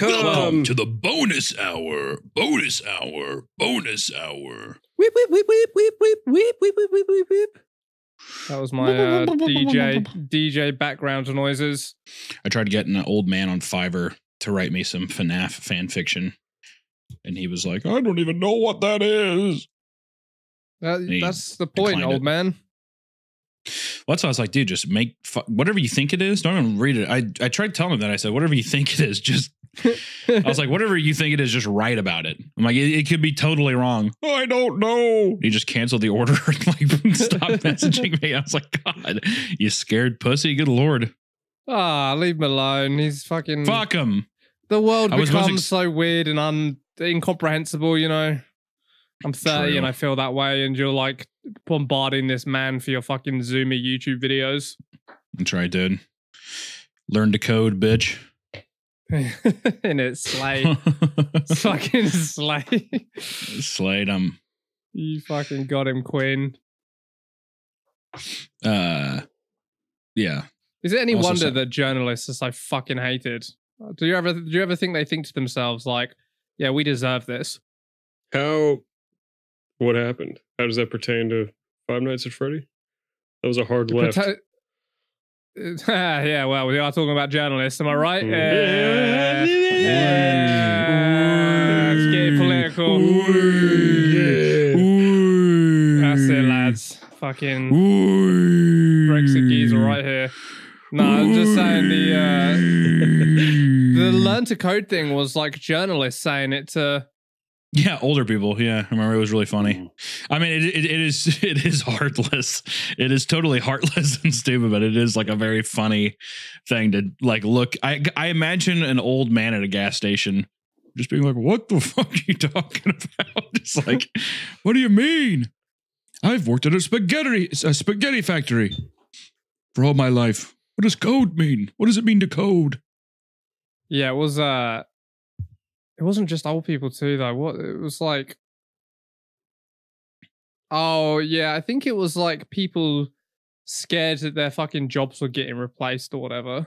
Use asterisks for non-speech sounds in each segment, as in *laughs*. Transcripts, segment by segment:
Welcome to the bonus hour. Bonus hour. Bonus hour. Whip, whip, whip, whip, whip, whip, whip, whip, whip, whip, whip, whip. That was my uh, DJ DJ background noises. I tried getting an old man on Fiverr to write me some FNAF fan fiction, and he was like, "I don't even know what that is." That, that's the point, old it. man. Well, that's why I was like, dude, just make fu- whatever you think it is. Don't even read it. I I tried telling him that. I said, whatever you think it is, just. I was like, whatever you think it is, just write about it. I'm like, it, it could be totally wrong. I don't know. He just canceled the order *laughs* and like stopped *laughs* messaging me. I was like, God, you scared pussy. Good lord, Ah, leave him alone. He's fucking. fuck him. The world becomes ex- so weird and un- incomprehensible, you know. I'm 30 True. and I feel that way, and you're like bombarding this man for your fucking zoomy YouTube videos. That's right, dude. Learn to code, bitch. *laughs* and it's slay. *laughs* Fucking slay. Slade, um, you fucking got him, Quinn. uh, yeah. Is it any Also wonder said- that journalists are so fucking hated? Do you ever do you ever think they think to themselves like, "Yeah, we deserve this"? How? What happened? How does that pertain to Five Nights at Freddy? That was a hard left. Prote- *laughs* yeah, well, we are talking about journalists. Am I right? Mm. Yeah. Let's get political. That's it, lads. Fucking Brexit geezer right here. No, I'm just saying the uh, *laughs* the *laughs* learn to code thing was like journalists saying it to. Yeah, older people. Yeah, I remember it was really funny. I mean, it, it, it is *laughs* it is heartless. It is totally heartless *laughs* and stupid, but it is like a very funny thing to like look. I I imagine an old man at a gas station just being like, "What the *laughs* fuck are you talking about?" It's like, "What do you mean? I've worked at a spaghetti a spaghetti factory for all my life. What does code mean? What does it mean to code?" Yeah, it was. uh It wasn't just old people too, though. What it was like. Oh yeah, I think it was like people scared that their fucking jobs were getting replaced or whatever.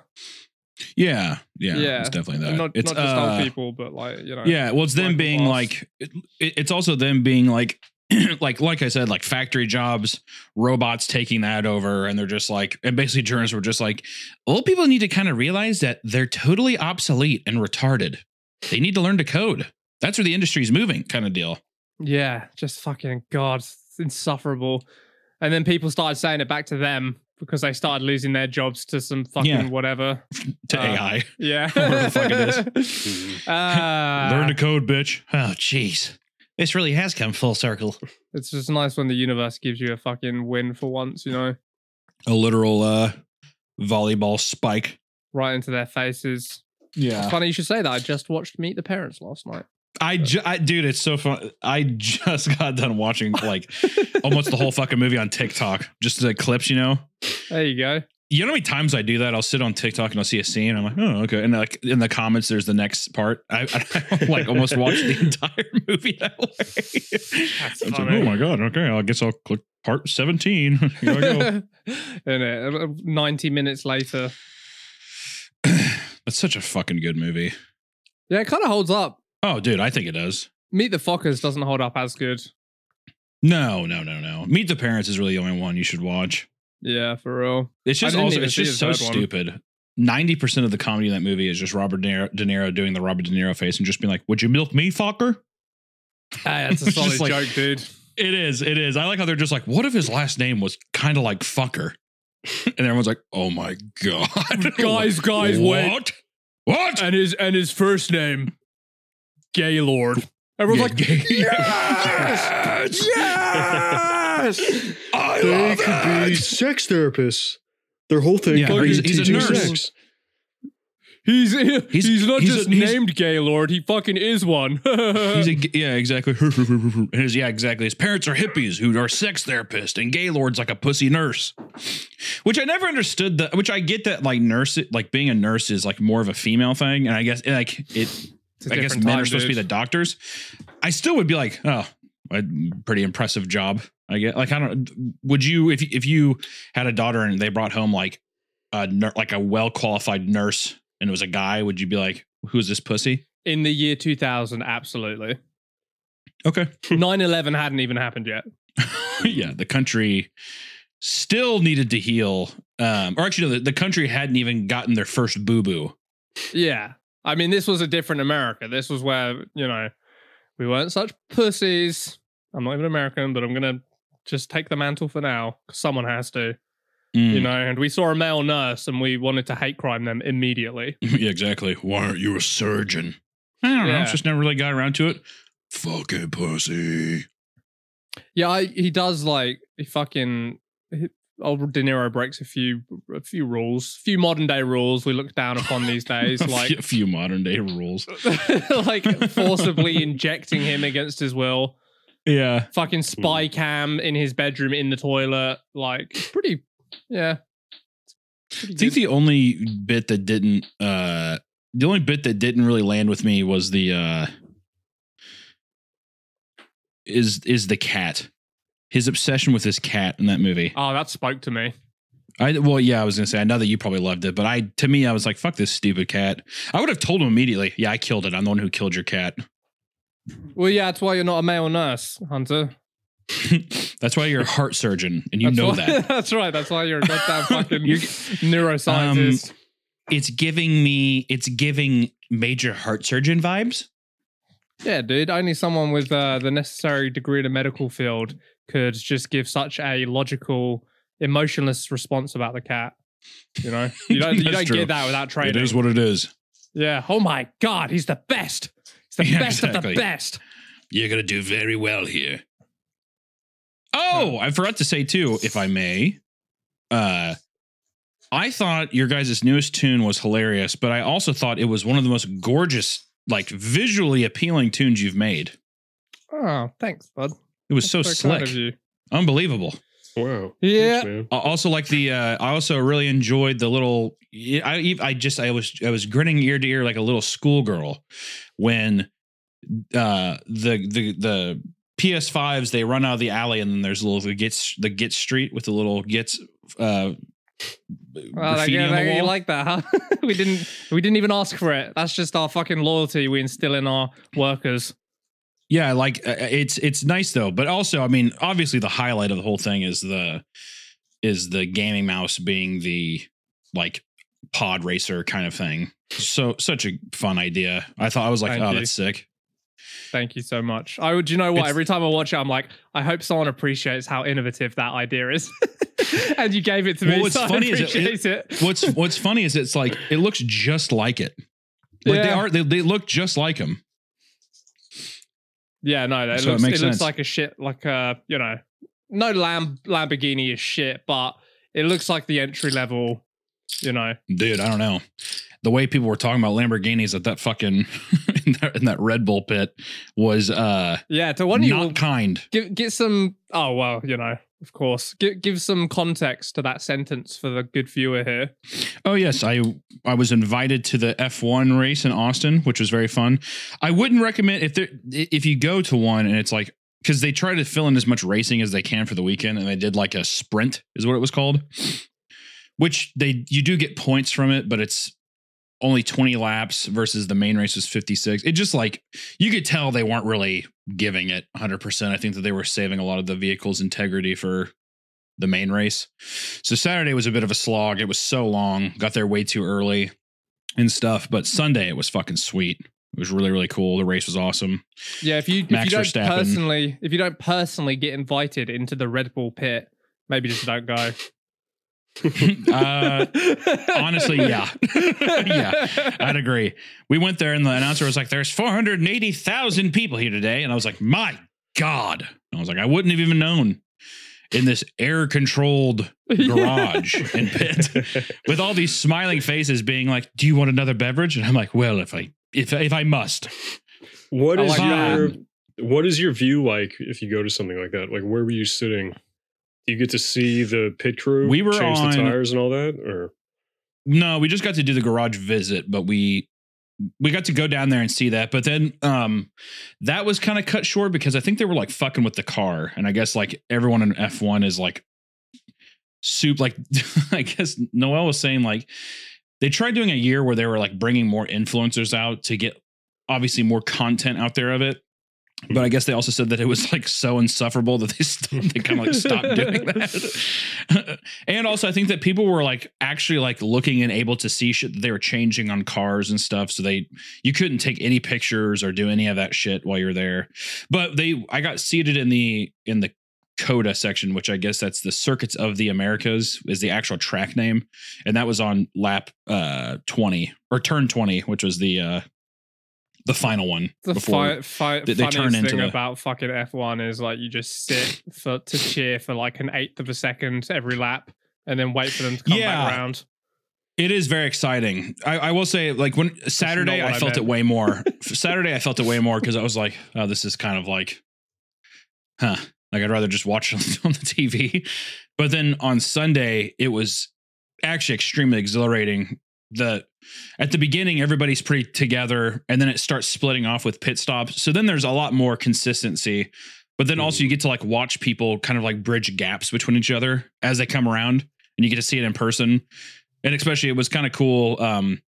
Yeah, yeah, Yeah. it's definitely that. Not it's not just uh, old people, but like you know. Yeah, well, it's them being class. like, it, it's also them being like, *clears throat* like, like I said, like factory jobs, robots taking that over, and they're just like, and basically journalists were just like, old people need to kind of realize that they're totally obsolete and retarded. They need to learn to code. That's where the industry's moving, kind of deal. Yeah, just fucking god, it's insufferable. And then people started saying it back to them because they started losing their jobs to some fucking Yeah. whatever. *laughs* To Uh, AI, *laughs* Yeah. *laughs* Whatever the fuck it is. Ah, learn to code, bitch. Oh, jeez, this really has come full circle. it's just nice when the universe gives you a fucking win for once, you know, A literal uh volleyball spike. right into their faces. Yeah, It's Funny you should say that. I just watched Meet the Parents last night. I, ju- I dude, it's so fun. I just *laughs* got done watching like almost the whole fucking movie on TikTok, just the clips, you know. There you go. You know how many times I do that? I'll sit on TikTok and I'll see a scene. I'm like, oh, okay. And like in the comments, there's the next part. I, I *laughs* like almost watched the entire *laughs* movie that way. That's I was like, oh my god. Okay, I guess I'll click part 17. Here I go. In it, uh, 90 minutes later. That's such a fucking good movie. Yeah, it kind of holds up. Oh, dude, I think it does. Meet the Fockers doesn't hold up as good. No, no, no, no. Meet the Parents is really the only one you should watch. Yeah, for real. It's just also it's just so stupid. Ninety percent of the comedy in that movie is just Robert De Niro, De Niro doing the Robert De Niro face and just being like, "Would you milk me, fucker?" Hey, ah, that's a *laughs* solid like- joke, dude. It is. It is. I like how they're just like, "What if his last name was kind of like fucker?" *laughs* And everyone's like, "Oh my god, *laughs* Guys, guys, wait. what? What? And his and his first name, Gaylord. Everyone's Yeah, like, gay- yes, yes. *laughs* I they love could be sex therapists. Their whole thing Yeah, could be he's- he's a nurse. sex. *laughs* He's, he's not he's a- just he's- named Gaylord. He fucking is one. *laughs* He's a, yeah, exactly. *laughs* And his, yeah, exactly. His parents are hippies who are sex therapists, and Gaylord's like a pussy nurse. Which I never understood. The which I get that like nurse, like being a nurse is like more of a female thing, and I guess like it. I guess men are supposed to be the doctors. I still would be like, oh, a pretty impressive job. I get like I don't. Would you if if you had a daughter and they brought home like a like a well qualified nurse and it was a guy, would you be like, "Who's this pussy?" In the year 2000, absolutely. Okay. *laughs* 9 11 hadn't even happened yet. *laughs* yeah, the country still needed to heal. Um, or actually, no, the, the country hadn't even gotten their first boo boo. Yeah. I mean, this was a different America. This was where, you know, we weren't such pussies. I'm not even American, but I'm going to just take the mantle for now 'cause someone has to, Mm. you know. And we saw a male nurse and we wanted to hate crime them immediately. *laughs* yeah, exactly. Why aren't you a surgeon? I don't know. Yeah. Just never really got around to it. Fucking pussy. Yeah, I, he does like, he fucking, he, old De Niro breaks a few, a few rules, a few modern day rules we look down upon these *laughs* days. a, like, a few modern day rules. *laughs* like forcibly injecting him against his will. Yeah. Fucking spy cam in his bedroom in the toilet. Like pretty, yeah. I think the only bit that didn't uh the only bit that didn't really land with me was the uh is is the cat. His obsession with his cat in that movie. oh, that spoke to me. I well, yeah, I was gonna say I know that you probably loved it, but I to me I was like, fuck this stupid cat. I would have told him immediately, yeah, I killed it. I'm the one who killed your cat. Well, yeah, that's why you're not a male nurse, Hunter. *laughs* That's why you're a heart surgeon and you That's know why- that. *laughs* that's right. That's why you're a goddamn *laughs* fucking neuroscientist. It's giving me it's giving major heart surgeon vibes. yeah, dude. Only someone with uh, the necessary degree in the medical field could just give such a logical, emotionless response about the cat. You know, you don't you don't true. get that without training. It is what it is. Yeah. Oh my God, he's the best. He's the Yeah, best of the best. You're gonna do very well here. Oh, I forgot to say too, if I may. Uh I thought your guys' newest tune was hilarious, but I also thought it was one of the most gorgeous, like visually appealing tunes you've made. Oh, thanks, bud. It was so That's very kind slick. of. Unbelievable. Wow. Yeah. Thanks. I also like the uh I also really enjoyed the little I I just I was I was grinning ear to ear like a little schoolgirl when uh the the the PS5s they run out of the alley and then there's a little the gets the Git Street with the little Gits uh Well, I graffiti guess, on the I you like that, huh? *laughs* we didn't we didn't even ask for it. That's just our fucking loyalty we instill in our workers. Yeah, like uh, it's it's nice though, but also I mean, obviously the highlight of the whole thing is the is the gaming mouse being the like pod racer kind of thing. So such a fun idea. I thought I was like, Thank oh, you. that's sick. Thank you so much. I would, you know what? It's- Every time I watch it, I'm like, I hope someone appreciates how innovative that idea is. *laughs* and you gave it to Well, me. what's so funny is it- appreciate it. What's what's funny is it's like it looks just like it. Like they are they, they look just like him. Yeah, no, it So it looks, it makes looks like a shit, like a you know, no Lam- Lamborghini is shit, but it looks like the entry level. You know, Dude, I don't know. The way people were talking about Lamborghinis at that fucking *laughs* in that, in that Red Bull pit was uh yeah. Why don't not kind. give get some? Oh well, you know, of course, give give some context to that sentence for the good viewer here. Oh yes, I I was invited to the F1 race in Austin, which was very fun. I wouldn't recommend if there if you go to one and it's like because they try to fill in as much racing as they can for the weekend, and they did like a sprint is what it was called, which they you do get points from it, but it's only 20 laps versus the main race was 56. It just like you could tell they weren't really giving it 100%. I think that they were saving a lot of the vehicle's integrity for the main race. So Saturday was a bit of a slog. It was so long, got there way too early and stuff. But Sunday it was fucking sweet. It was really, really cool. The race was awesome. Yeah, if you if you don't Verstappen. personally if you don't personally get invited into the Red Bull pit, maybe just don't go. *laughs* Uh, honestly, yeah. *laughs* Yeah, I'd agree. We went there and the announcer was like, there's 480,000 people here today. And I was like, my God. And I was like, I wouldn't have even known in this air controlled garage *laughs* and pit with all these smiling faces being like, do you want another beverage? And I'm like, well, if I, if, if I must. What I is like your that. what is your view like if you go to something like that? Like where were you sitting? Do you get to see the pit crew We were change on- the tires and all that? Or No, we just got to do the garage visit, but we we got to go down there and see that. But then um that was kind of cut short because I think they were like fucking with the car. And I guess like everyone in F1 is like soup like *laughs* I guess Noel was saying like they tried doing a year where they were like bringing more influencers out to get obviously more content out there of it. But I guess they also said that it was like so insufferable that they *laughs* they kind of like stopped doing that. *laughs* and also, I think that people were like actually like looking and able to see shit that they were changing on cars and stuff. So they you couldn't take any pictures or do any of that shit while you're there. But they I got seated in the in the COTA section, which I guess that's the Circuits of the Americas is the actual track name, and that was on lap uh 20 or turn 20, which was the uh the final one The before fi- fi- they- they turn into thing about fucking F1 is like you just sit for to cheer for like an eighth of a second every lap and then wait for them to come Yeah. back around. It is very exciting. I, I will say, like when Saturday, I I felt it way more. *laughs* Saturday, I felt it way more because I was like, "Oh, this is kind of like, huh." Like I'd rather just watch it *laughs* on the TV. But then on Sunday, it was actually extremely exhilarating. The at the beginning, everybody's pretty together, and then it starts splitting off with pit stops. So then there's a lot more consistency. But then also you get to like watch people kind of like bridge gaps between each other as they come around, and you get to see it in person and especially it was kind of cool um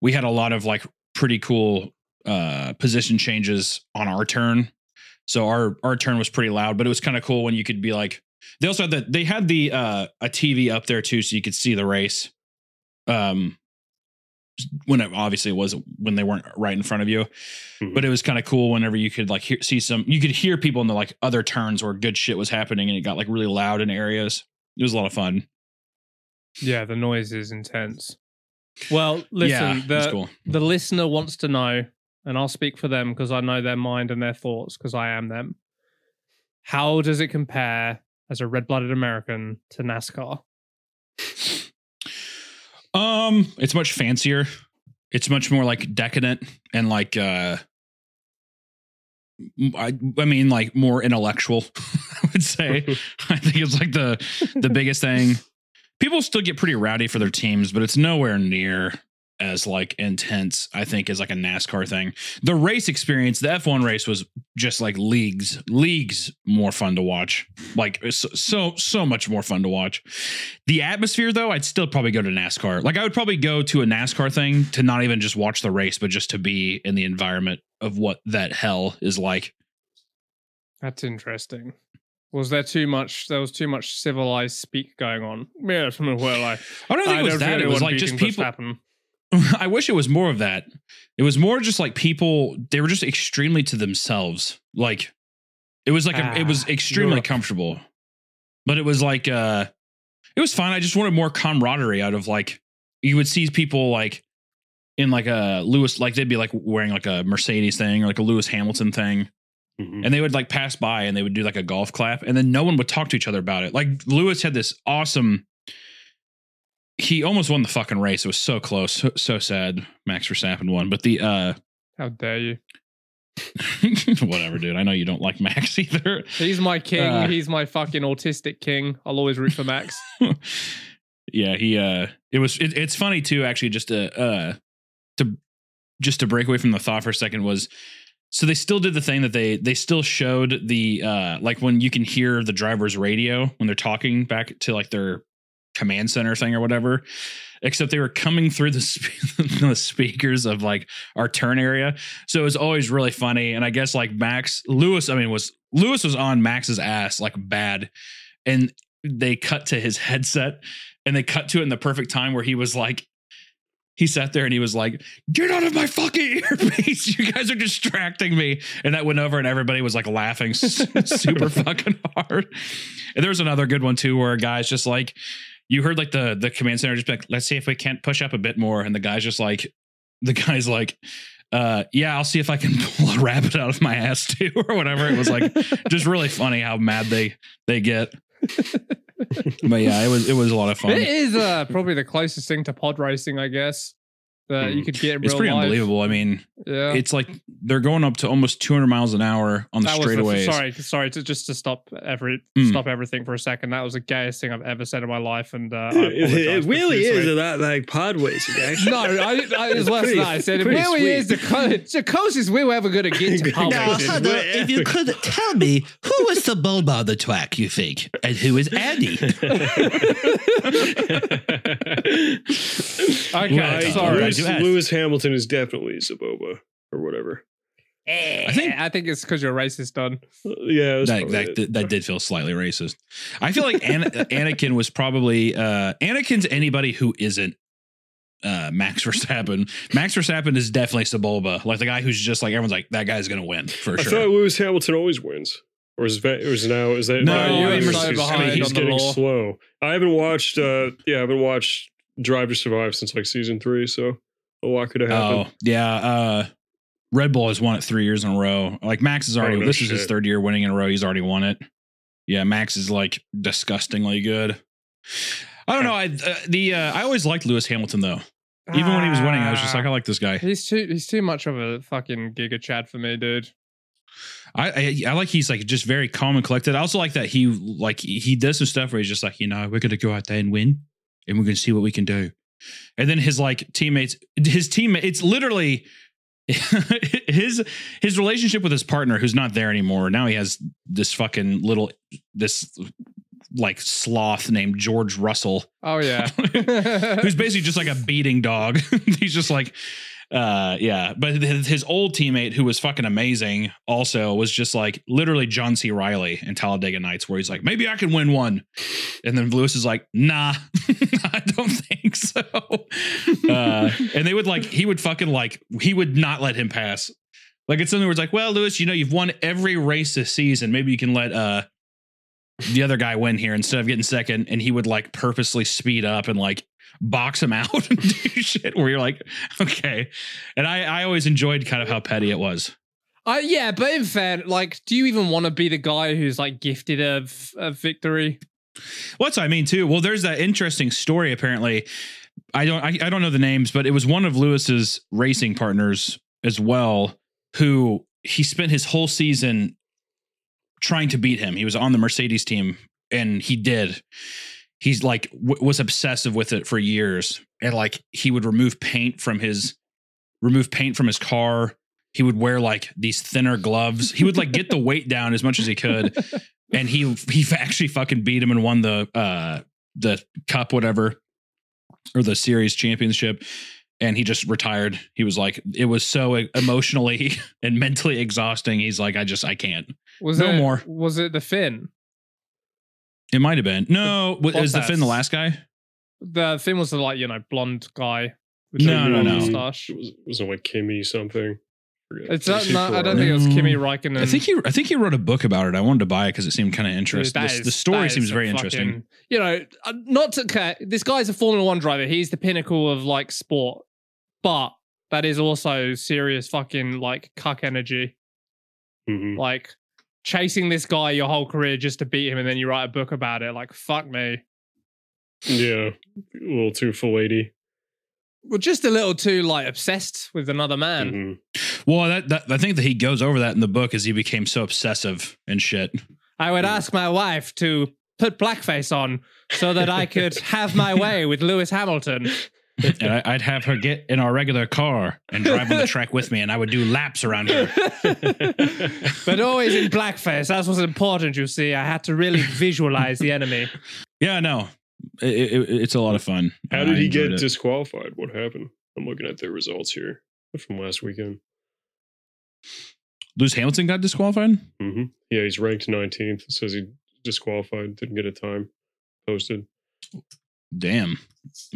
we had a lot of like pretty cool uh position changes on our turn so our our turn was pretty loud but it was kind of cool when you could be like they also had that they had the uh a tv up there too so you could see the race um when obviously it obviously was when they weren't right in front of you Mhm. but it was kind of cool whenever you could like hear, see some you could hear people in the like other turns where good shit was happening and it got like really loud in areas it was a lot of fun Yeah, the noise is intense. Well, listen, yeah the cool the listener wants to know, and I'll speak for them because I know their mind and their thoughts because I am them. How does it compare as a red-blooded American to NASCAR? *laughs* Um, it's much fancier. It's much more like decadent and like uh I, I mean like more intellectual, *laughs* I would say. *laughs* I think it's like the the biggest thing. People still get pretty rowdy for their teams, but it's nowhere near as like intense, I think, as like a NASCAR thing. The race experience, the F1 race was just like leagues, leagues more fun to watch. Like so so, much more fun to watch. The atmosphere, though, I'd still probably go to NASCAR. Like I would probably go to a NASCAR thing to not even just watch the race, but just to be in the environment of what that hell is like. That's interesting. Was there too much? There was too much civilized speak going on. Yeah, something where like I don't think I it was that. really It was like just people. *laughs* I wish it was more of that. It was more just like people. They were just extremely to themselves. Like it was like a, it was Ah, extremely Europe. comfortable, but it was like uh, it was fine. I just wanted more camaraderie out of like you would see people like in like a Lewis, like they'd be like wearing like a Mercedes thing or like a Lewis Hamilton thing, Mhm. and they would like pass by and they would do like a golf clap and then no one would talk to each other about it like lewis had this awesome he almost won the fucking race it was so close so, so sad max verstappen won but the uh How dare you? *laughs* whatever dude i know you don't like max *laughs* either He's my king. Uh. He's my fucking autistic king. I'll always root for Max. *laughs* yeah he uh it was it, it's funny too actually just to uh to just to break away from the thought for a second was so they still did the thing that they they still showed the uh like when you can hear the driver's radio when they're talking back to like their command center thing or whatever except they were coming through the, *laughs* the speakers of like our turn area so it was always really funny and i guess like max lewis i mean was lewis was on max's ass like bad and they cut to his headset and they cut to it in the perfect time where he was like he sat there and he was like, "Get out of my fucking *laughs* earpiece! You guys are distracting me." And that went over, and everybody was like laughing *laughs* super fucking hard. And there was another good one too, where a guy's just like, you heard like the the command center just be like, "Let's see if we can't push up a bit more," and the guy's just like, the guy's like. Uh yeah, I'll see if I can *laughs* pull a rabbit out of my ass too, *laughs* or whatever. It was like *laughs* just really funny how mad they they get. but yeah, it was it was a lot of fun. It is uh, probably the closest thing to pod racing, I guess, that you Mhm. could get in It's pretty life. unbelievable. I mean, Yeah. it's like they're going up to almost 200 miles an hour on the That was the, straightaways. sorry, sorry to just to stop every Mm. stop everything for a second. That was the gayest thing I've ever said in my life, and uh, *laughs* it, really is profusely. a that like pod racing, actually. *laughs* No, I, I, it was worse than that. I said it pretty really is the, co- it's *laughs* the closest we were ever going to get to pole Now. Hunter, if you could tell me who is the bulb on the track, you think, and who is Andy? Okay, Well, sorry. Lewis, do ask. Lewis Hamilton is definitely Zaboba or whatever. I think- think I think it's because you're racist, Don. Uh, Yeah, that, that, it. that, that did feel slightly racist. I feel like An- *laughs* Anakin was probably uh, Anakin's anybody who isn't uh, Max Verstappen. Max Verstappen is definitely Sebulba, like the guy who's just like everyone's like that guy's gonna win for sure. I sure. thought Lewis Hamilton always wins. Or is, that, or is now is that No, now you he's, were he's- so he's- behind he's on getting law. slow. I haven't watched uh yeah, I haven't watched Drive to Survive since like season three, so a lot could have oh yeah, uh, Red Bull has won it three years in a row. Like Max is already Oh, no this is his third year winning in a row. He's already won it. Yeah, Max is like disgustingly good. I don't know. I uh, the uh, I always liked Lewis Hamilton though. Even when he was winning, I was just like, I like this guy. He's too he's too much of a fucking giga chad for me, dude. I, I I like he's like just very calm and collected. I also like that he like he does some stuff where he's just like, you know, we're gonna go out there and win, and we're gonna see what we can do. And then his like teammates, his teammate, it's literally *laughs* his his relationship with his partner who's not there anymore. Now he has this fucking little this like sloth named George Russell Oh yeah. *laughs* who's basically just like a beating dog. *laughs* He's just like, uh, yeah. But his old teammate, who was fucking amazing, also was just like literally John C. Reilly in Talladega Nights, where he's like, maybe I can win one, and then Lewis is like, nah, don't think so. Uh, and they would like, he would fucking like, he would not let him pass. Like it's something where it's like, well, Lewis, you know, you've won every race this season. Maybe you can let uh the other guy win here instead of getting second. And he would like purposely speed up and like box him *laughs* out and do shit where you're like, okay. And I, I always enjoyed kind of how petty it was. Uh, yeah, but in fair, like, do you even want to be the guy who's like gifted a, a victory? Well, that's what I mean too. Well, there's that interesting story. Apparently, I don't, I, I don't know the names, but it was one of Lewis's racing partners as well, who he spent his whole season trying to beat him. He was on the Mercedes team, and he did. He's like w- was obsessive with it for years, and like he would remove paint from his remove paint from his car. He would wear like these thinner gloves. He would like get the weight down as much as he could *laughs* and he he actually fucking beat him and won the uh the cup whatever or the series championship and he just retired he was like it was so emotionally *laughs* and mentally exhausting he's like i just i can't Was No it more. Was it the Finn? it might have been no wa- is the finn the last guy The Finn was the like you know blonde guy. with No, no, no. Mustache. It was, was it like Kimmy something? Forget. It's not, Too no, I don't think it was No. Kimi Räikkönen. i think he i think he wrote a book about it i wanted to buy it because it seemed kind of interesting that the, is- the story seems very fucking- interesting You know, uh, not to okay, this guy's a Formula One driver. He's the pinnacle of like sport, but that is also serious fucking like cuck energy. Mhm. Like chasing this guy your whole career just to beat him, and then you write a book about it. Like fuck me. Yeah, a little too fillady. Well, just a little too like obsessed with another man. Mhm. well that, that i think that he goes over that in the book as he became so obsessive and shit I would ask my wife to put blackface on so that I could *laughs* have my way with Lewis Hamilton. and I, I'd have her get in our regular car and drive on the track with me, and I would do laps around her. *laughs* but always in blackface. That was important, you see. I had to really visualize the enemy. Yeah, no, it, it, it's a lot of fun. How I did he get it. disqualified? What happened? I'm looking at the results here from last weekend. Lewis Hamilton got disqualified? hmm Yeah, he's ranked 19th. It says he disqualified, didn't get a time posted. Damn,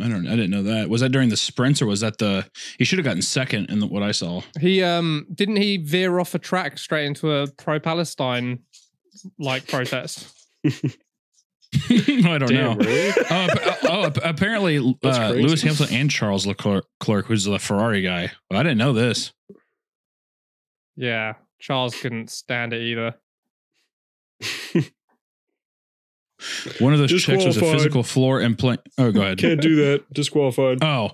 I don't. I didn't know that. Was that during the sprints or was that the? He should have gotten second in the, what I saw. He um didn't he veer off a track straight into a pro Palestine like protest? *laughs* *laughs* I don't know. Really? Oh, oh, ap- apparently *laughs* That's uh. Lewis Hamilton and Charles Leclerc, Leclerc, who's the Ferrari guy. Well, I didn't know this. Yeah. Charles couldn't stand it either. *laughs* One of those checks was a physical floor implant. Oh, go ahead. Can't do that. Disqualified. Oh,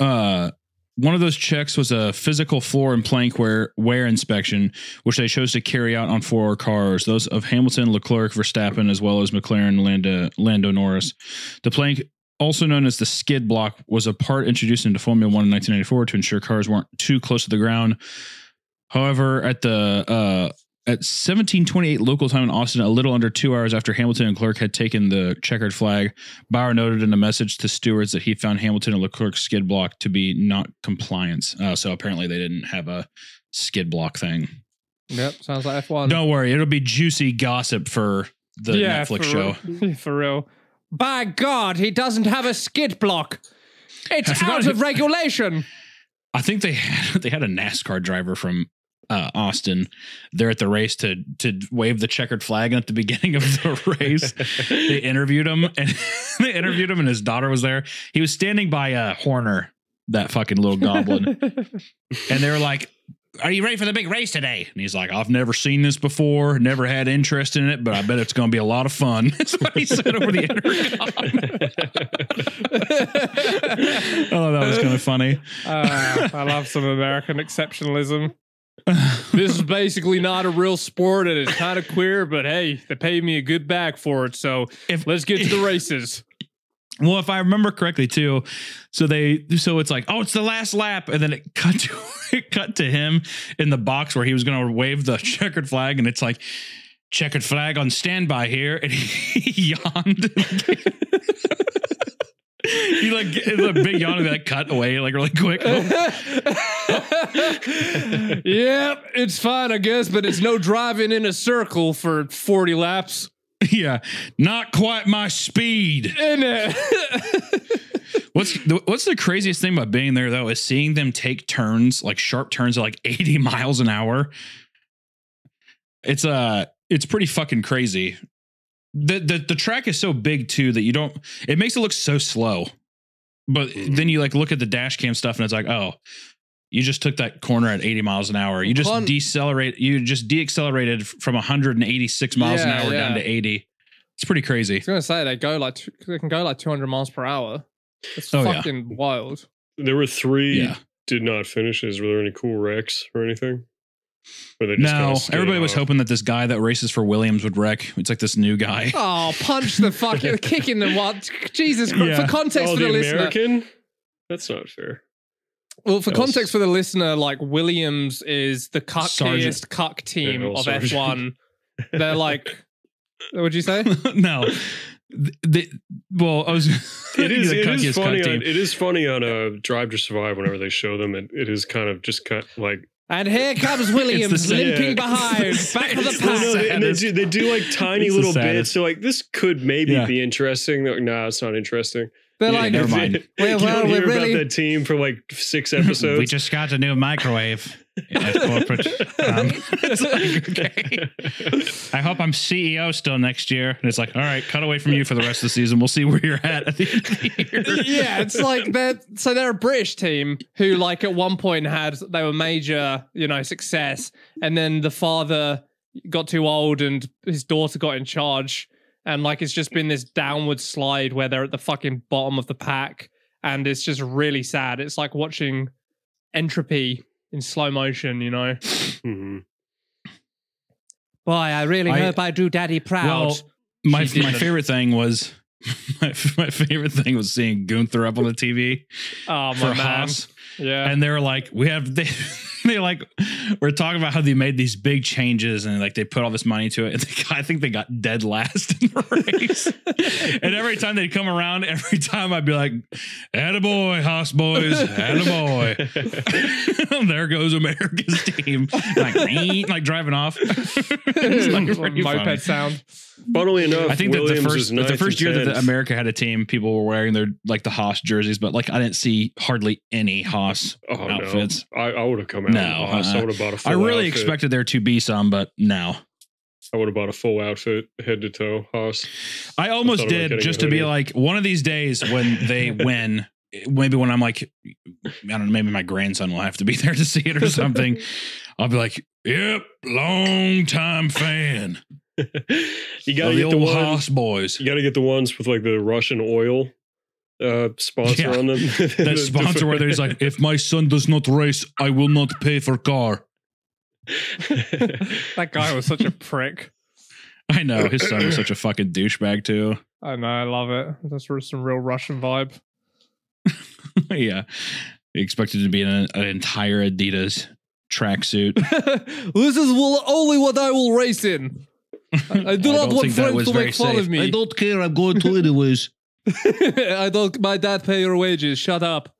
uh, one of those checks was a physical floor and plank wear, wear inspection, which they chose to carry out on four cars, those of Hamilton, Leclerc, Verstappen, as well as McLaren, Lando, Lando Norris. The plank, also known as the skid block, was a part introduced into Formula One in 1994 to ensure cars weren't too close to the ground. However, at the uh, at 1728 local time in Austin, a little under two hours after Hamilton and Clerk had taken the checkered flag, Bauer noted in a message to stewards that he found Hamilton and Leclerc's skid block to be not compliance. Uh, so apparently they didn't have a skid block thing. Yep, sounds like F1. Don't worry, it'll be juicy gossip for the Netflix for show. Real. *laughs* for real. By God, he doesn't have a skid block. It's out he- of regulation. *laughs* I think they had *laughs* they had a NASCAR driver from uh, Austin there at the race to to wave the checkered flag at the beginning of the *laughs* race. they interviewed him *laughs* and *laughs* they interviewed him and his daughter was there. He was standing by uh, Horner, that fucking little goblin, and they were like. Are you ready for the big race today? And he's like, I've never seen this before, never had interest in it, but I bet it's going to be a lot of fun. That's what he said over the intercom. I thought that was kind of funny. Ah, I love some American exceptionalism. This is basically not a real sport and it's kind of queer, but hey, they paid me a good bag for it. So If- let's get to the *laughs* races. Well, if I remember correctly too, so they so it's like, oh, it's the last lap, and then it *laughs* cut to it cut to him in the box where he was going to wave the checkered flag, and it's like checkered flag on standby here, and *laughs* he yawned. *laughs* he like it's a big yawn and that cut away like really quick. Oh, *laughs* yep, it's fine, I guess, but it's no driving in a circle for 40 laps. yeah, not quite my speed. *laughs* What's the, what's the craziest thing about being there though is seeing them take turns like sharp turns at like 80 miles an hour. It's uh it's pretty fucking crazy. The the the track is so big too that you don't it makes it look so slow. But Mm-hmm. then you like look at the dash cam stuff and it's like, "Oh, you just took that corner at 80 miles an hour. You just Con- decelerate you just deaccelerated from 186 miles an Yeah, hour down to 80. It's pretty crazy. I was gonna say they go like they can go like 200 miles per hour. It's Oh, yeah. fucking wild. there were three Yeah. did not finishes. Were there any cool wrecks or anything? Or just No, everybody was off? hoping that this guy that races for Williams would wreck. It's like this new guy. *laughs* Oh, punch the fucking kick in the what? Jesus Christ! Yeah. For context Oh, for the the, listener, American? That's not fair. well, for That was- context for the listener, like Williams is the cuckiest cuck team Yeah, of Sargeant. F1. *laughs* They're like, what'd you say? *laughs* no. The, the- well, I was. it is, it is funny. On, it is funny on a Drive to Survive. Whenever they show them, it, it is kind of just kind of like And here comes Williams *laughs* same- limping behind, back of the same- Well, pack. no, they, they do, they do like tiny It's little bits. So like this could maybe Yeah. be interesting. They're like, nah, it's not interesting. They're You- like, never *laughs* mind. Well, you don't we're hear really- about that team for like six *laughs* episodes. we just got a new microwave at corporate. *laughs* Um, it's like, okay. I hope I'm CEO still next year. And it's like, all right, cut away from you for the rest of the season. We'll see where you're at at the end of the year. *laughs* yeah, it's like they're so they're a British team who like at one point had they were major, you know, success, and then the father got too old and his daughter got in charge, and like it's just been this downward slide where they're at the fucking bottom of the pack, and it's just really sad. It's like watching entropy in slow motion, you know. Mhm. Boy, I really I- hope I do Daddy proud. Well, my She my didn't. favorite thing was *laughs* my, my favorite thing was seeing Gunther up on the TV oh for my man, Haas. yeah. and they were like, we have they they like we're talking about how they made these big changes and like they put all this money to it. And *laughs* they, I think they got dead last in the race. *laughs* and every time they'd come around, every time I'd be like, "Attaboy, Haas boys, attaboy." *laughs* there goes America's team, like like driving off. Like Moped funny. sound. Funnily enough, I think that the Williams first the first year that America had a team, people were wearing their like the Haas jerseys, but like I didn't see hardly any Haas oh, outfits. No. I, I would have come out. No, Haas. I uh, would have bought a full I really outfit. expected there to be some, but no. I would have bought a full outfit, head to toe. Haas. I almost about did just to be like one of these days when they *laughs* win. Maybe when I'm like, I don't know, maybe my grandson will have to be there to see it or something. *laughs* I'll be like, yep, long time fan. *laughs* you gotta the get the old ones. Haas boys. You gotta get the ones with like the Russian oil uh, sponsor Yeah. on them. *laughs* *laughs* That sponsor where there's like, if my son does not race, I will not pay for car. That guy was such a prick. I know his son was such a fucking douchebag too. I know, I love it. That's some real Russian vibe. yeah, he expected to be in an, an entire Adidas tracksuit. this is only what I will race in. I, I do I not want friends to make fun safe. of me. I don't care. I'm going to anyways. *laughs* *laughs* I don't. My dad pay your wages. Shut up.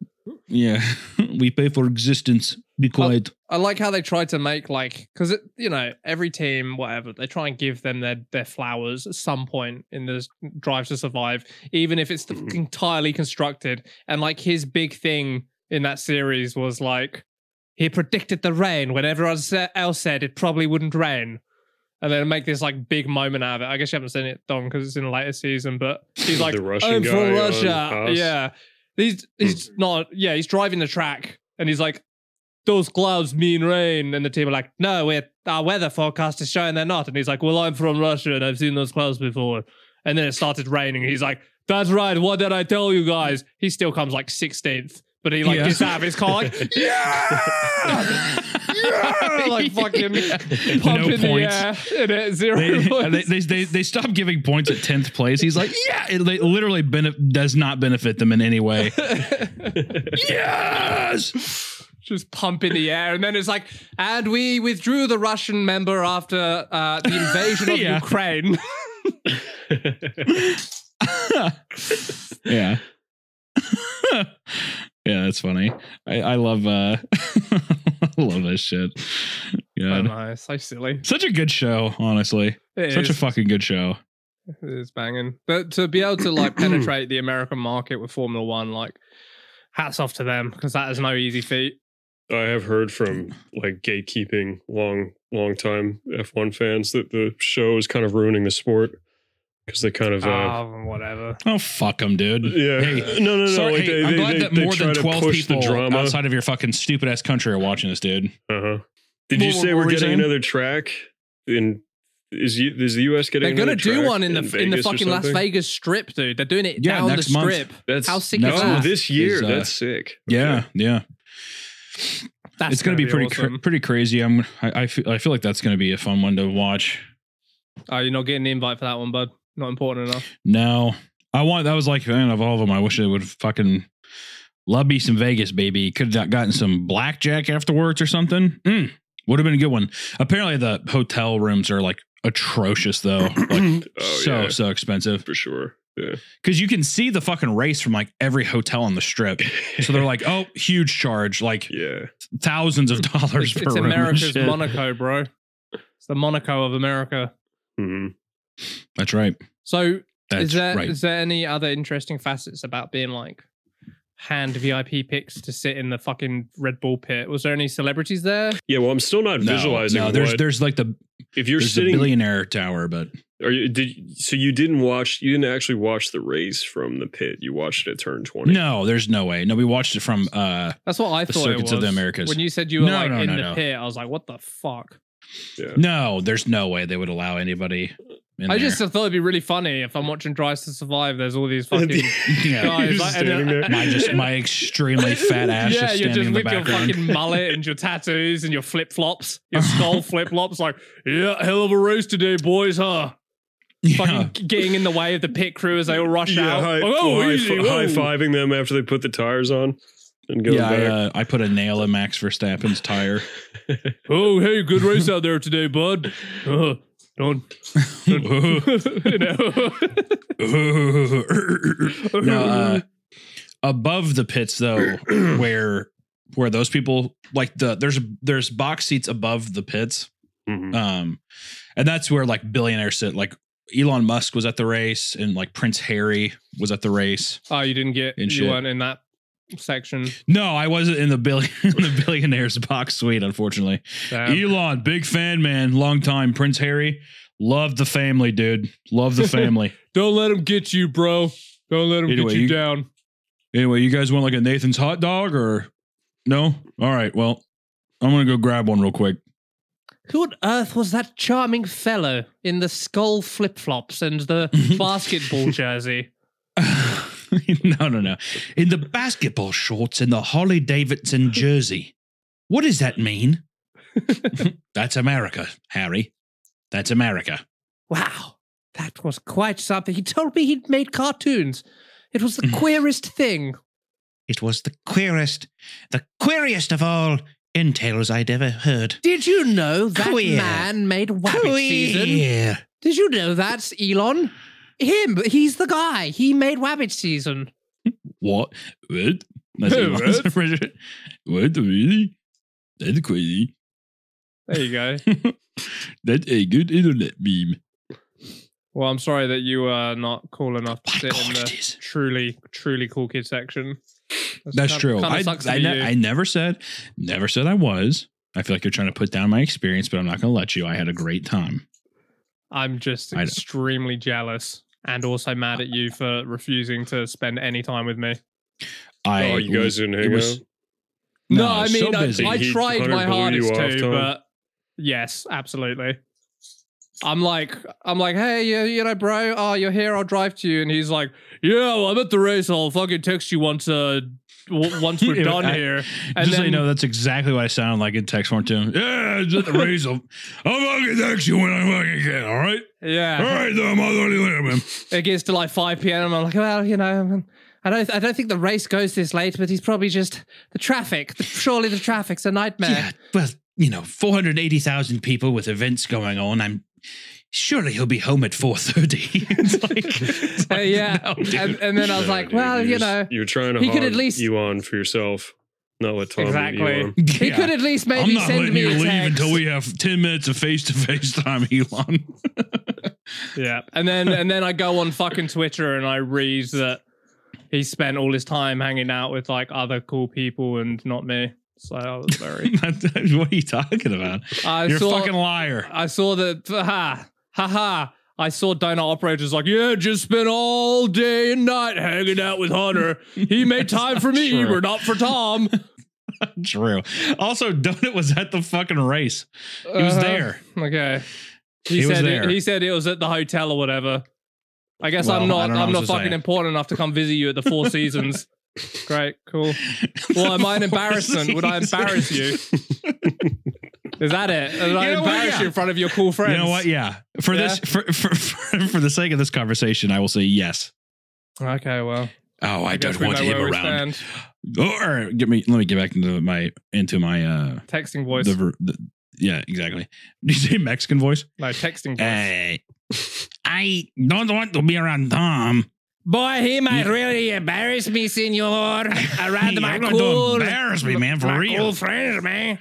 yeah, *laughs* we pay for existence. Be quiet. I like how they try to make like because you know every team, whatever they try and give them their their flowers at some point in this drive to survive, even if it's Mhm. entirely constructed. And like his big thing in that series was like he predicted the rain when everyone else said it probably wouldn't rain. And then make this like big moment out of it. I guess you haven't seen it, Don, because it's in a later season. But he's *laughs* like, I'm from Russia. Yeah. He's he's not yeah, he's driving the track and he's like, those clouds mean rain. And the team are like, no, we're our weather forecast is showing they're not. And he's like, Well, I'm from Russia and I've seen those clouds before. And then it started raining. He's like, That's right, what did I tell you guys? He still comes like 16th. But he like Yeah. gets out of his car like, *laughs* yeah, *laughs* yeah, like *laughs* fucking pump No in points. the air. And it, zero They, points. they, they, they stopped giving points at 10th place. He's like, yeah, it literally benef- does not benefit them in any way. *laughs* yes. just pump in the air. And then it's like, and we withdrew the Russian member after uh, the invasion of *laughs* Ukraine. yeah. yeah, that's funny. I, I love uh *laughs* love this shit. I God. know, so silly. Such a good show, honestly. It Such a fucking good show. it is banging. But to be able to like penetrate the American market with Formula One, like, hats off to them because that is no easy feat. I have heard from like gatekeeping long, long time F1 fans that the show is kind of ruining the sport because they kind of, uh, Oh, whatever. Oh fuck them, dude. yeah, Hey, no, no, no. sorry, like hey, they, I'm glad they, that they more try than twelve people the drama. outside of your fucking stupid ass country are watching this, dude. Uh-huh. Did you What- say what we're were getting another track in? Is you, is the U.S. getting? They're gonna another do one in the in, the Vegas or fucking Las? Vegas Strip, dude. They're doing it Yeah, down the next month. strip. That's How sick next is oh, that? this year. is, uh, That's sick. Yeah, yeah. That's it's gonna, be, pretty cra- awesome. pretty crazy. I'm I, I feel I feel like that's gonna be a fun one to watch. Oh, you're not getting the invite for that one, bud. Not important enough. No, I want that was like man of all of them. I wish they would fucking love me some Vegas, baby. Could have gotten some blackjack afterwards or something. Mm, would have been a good one. Apparently, the hotel rooms are like atrocious though, *clears throat* like Oh, so yeah. so expensive. for sure. Yeah. Because you can see the fucking race from like every hotel on the strip. So they're like, oh, huge charge, like *laughs* yeah. thousands of dollars It's, per it's room. America's *laughs* Monaco, bro. It's the Monaco of America. hmm That's right. So That's is there is right. there any other interesting facets about being like hand VIP picks to sit in the fucking Red Bull pit? Was there any celebrities there? Yeah. Well, I'm still not No, visualizing. No, there's what, there's like the if you're there's the sitting. billionaire tower, but Are you did so you didn't watch you didn't actually watch the race from the pit. You watched it at turn 20. no, there's no way. No, we watched it from uh That's what I The thought it circuits was. of the Americas. When you said you were No, like no, in no, the no. pit, I was like, what the fuck? Yeah. no, there's no way they would allow anybody. In I there. just thought it'd be really funny if I'm watching Drive to Survive. There's all these fucking *laughs* yeah. guys. You're like, just and then- standing there. my just my extremely *laughs* fat ass yeah, you're standing just with your fucking mullet and your *laughs* tattoos and your flip flops, your skull flip flops. Like, yeah, hell of a race today, boys, huh? yeah. Fucking getting in the way of the pit crew as they all rush yeah, out. high, Like, oh, high, easy, high whoa. fiving them after they put the tires on and going yeah, I, back. uh, I put a nail in Max Verstappen's tire. Oh, hey, good race out there today, bud. Uh, don't. *laughs* *laughs* know. no, uh, above the pits though, *clears throat* where where those people like the there's there's box seats above the pits, Mhm. um, and that's where like billionaires sit. Like Elon Musk was at the race, and like Prince Harry was at the race. oh, you didn't get. And you in that section. No, I wasn't in the billion *laughs* the billionaires box suite, unfortunately. Damn. Elon, big fan, man, long time. Prince Harry, love the family, dude. Love the family. *laughs* Don't let him get you, bro. Don't let him Anyway, get you, you- down. Anyway, you guys want like a Nathan's hot dog or no? All right, well, I'm gonna go grab one real quick. Who on earth was that charming fellow in the skull flip flops and the *laughs* basketball jersey? *laughs* no, no, no. In the basketball shorts and the Harley Davidson *laughs* jersey. What does that mean? *laughs* That's America, Harry. That's America. Wow, that was quite something. He told me he'd made cartoons. It was the Mm. queerest thing. It was the queerest, the queeriest of all entails I'd ever heard. Did you know that Queer. man made Wabbit season? Did you know that's Elon? Him, he's the guy. He made Wabbit season. What? What? That's What? Elon's. What? Really? That's crazy. There you go. *laughs* That's a good internet meme. well, I'm sorry that you are not cool enough to My sit in God, the it is. truly, truly cool kid section. That's kind- true. kinda I, sucks to I, be ne- you. I never said, never said I was. I feel like you're trying to put down my experience, but I'm not going to let you. I had a great time. I'm just I extremely jealous and also mad at you for refusing to spend any time with me. I, oh, you guys didn't hang was- out? No, No, I so mean, I. I tried my hardest off, to, Tom? but yes, absolutely. I'm like, I'm like, hey, you, you know, bro, oh, you're here, I'll drive to you, and he's like, yeah, well, I'm at the race, I'll fucking text you once, uh, w- once we're *laughs* done I- here. And Just so you know, that's exactly what I sound like in text form to him. Yeah, it's at the race. I'll, I'll fucking text you when I fucking can. All right. Yeah, right, then. I'll talk to you later, man. it gets to like 5 p.m. and I'm like, well, you know, I don't, I don't think the race goes this late, but he's probably just the traffic. The, surely the traffic's a nightmare. Yeah, well, you know, 480,000 people with events going on. I'm surely he'll be home at 4:30. *laughs* It's like, *laughs* Uh, yeah, no, and, and then I was No, like, dude, well, you're you just- know, you're trying to he could at least- you on for yourself, not let Tom exactly. you. He Yeah. could at least I'm maybe not send letting me you leave text. until we have 10 minutes of face to face time, *laughs* Elon. Yeah, and then and then I go on fucking Twitter and I read that he spent all his time hanging out with like other cool people and not me. So I was very. what are you talking about? I You're saw. a fucking liar. I saw that. Ha ha ha. I saw donut operators like, yeah, just spent all day and night hanging out with Hunter. He *laughs* made time for me, true. but not for Tom. *laughs* True. Also, Donut was at the fucking race. He was Uh-huh. there. Okay. He, He was said there. It, he said it was at the hotel or whatever. I guess Well, I'm not I'm not fucking say. important enough to come visit you at the Four *laughs* Seasons. Great, cool. Well, am I an embarrassment? Would I embarrass you? Is that it? Did I You know what? embarrass Yeah. you in front of your cool friends? You know what? Yeah. For Yeah? this, for, for for for the sake of this conversation, I will say yes. Okay, well. Oh, I, guess don't want know him around. stand. Oh, or get me. Let me get back into my into my uh Texting voice. the, the yeah exactly. *laughs* Did you say Mexican voice? no, texting voice. Hey, I don't want to be around Tom. Boy, he might Yeah. really embarrass me, senor. *laughs* Around You're my going to cool, embarrass me, man, for my real. cool friends, man.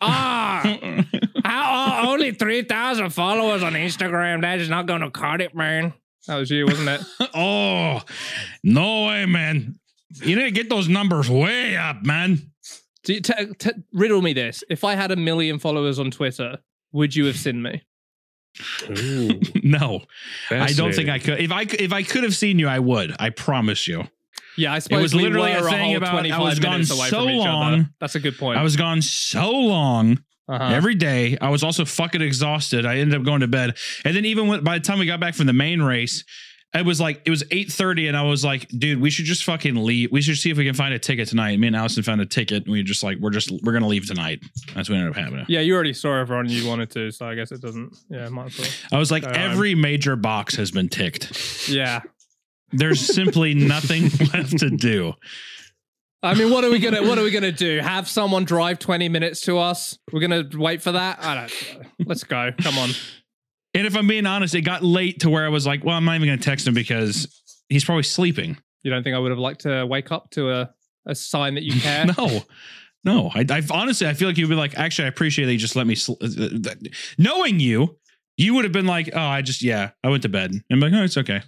Ah, *laughs* how, oh, only 3,000 followers on Instagram. That is not going to cut it, man. That was you, wasn't it? *laughs* oh, no way, man. You need to get those numbers way up, man. Do you- t- t- riddle me this. If I had a million followers on Twitter, would you have seen me? *laughs* No, I don't think. I could. If I c- if I could have seen you, I would. I promise you. Yeah, I suppose it was literally a thing about- I was gone so from each other. long. That's a good point. I was gone so long. uh-huh. every day. I was also fucking exhausted. I ended up going to bed, and then even when, by the time we got back from the main race, it was like it was eight thirty, and I was like, "Dude, we should just fucking leave. We should see if we can find a ticket tonight." Me and Allison found a ticket, and we just like we're just we're gonna leave tonight. That's what ended up happening. yeah, you already saw everyone you wanted to, so I guess it doesn't. Yeah, might as well. I was like, Um, every major box has been ticked. Yeah. There's simply *laughs* nothing left to do. I mean, what are we gonna what are we gonna do? Have someone drive twenty minutes to us? We're gonna wait for that? I don't. Let's go. Come on. And if I'm being honest, it got late to where I was like, well, I'm not even gonna text him because he's probably sleeping. You don't think I would have liked to wake up to a a sign that you *laughs* care? No, no. I, I honestly, I feel like you'd be like, actually, I appreciate that you just let me. Sl- uh, uh, that- Knowing you, you would have been like, oh, I just, yeah, I went to bed. And I'm like, oh, it's okay.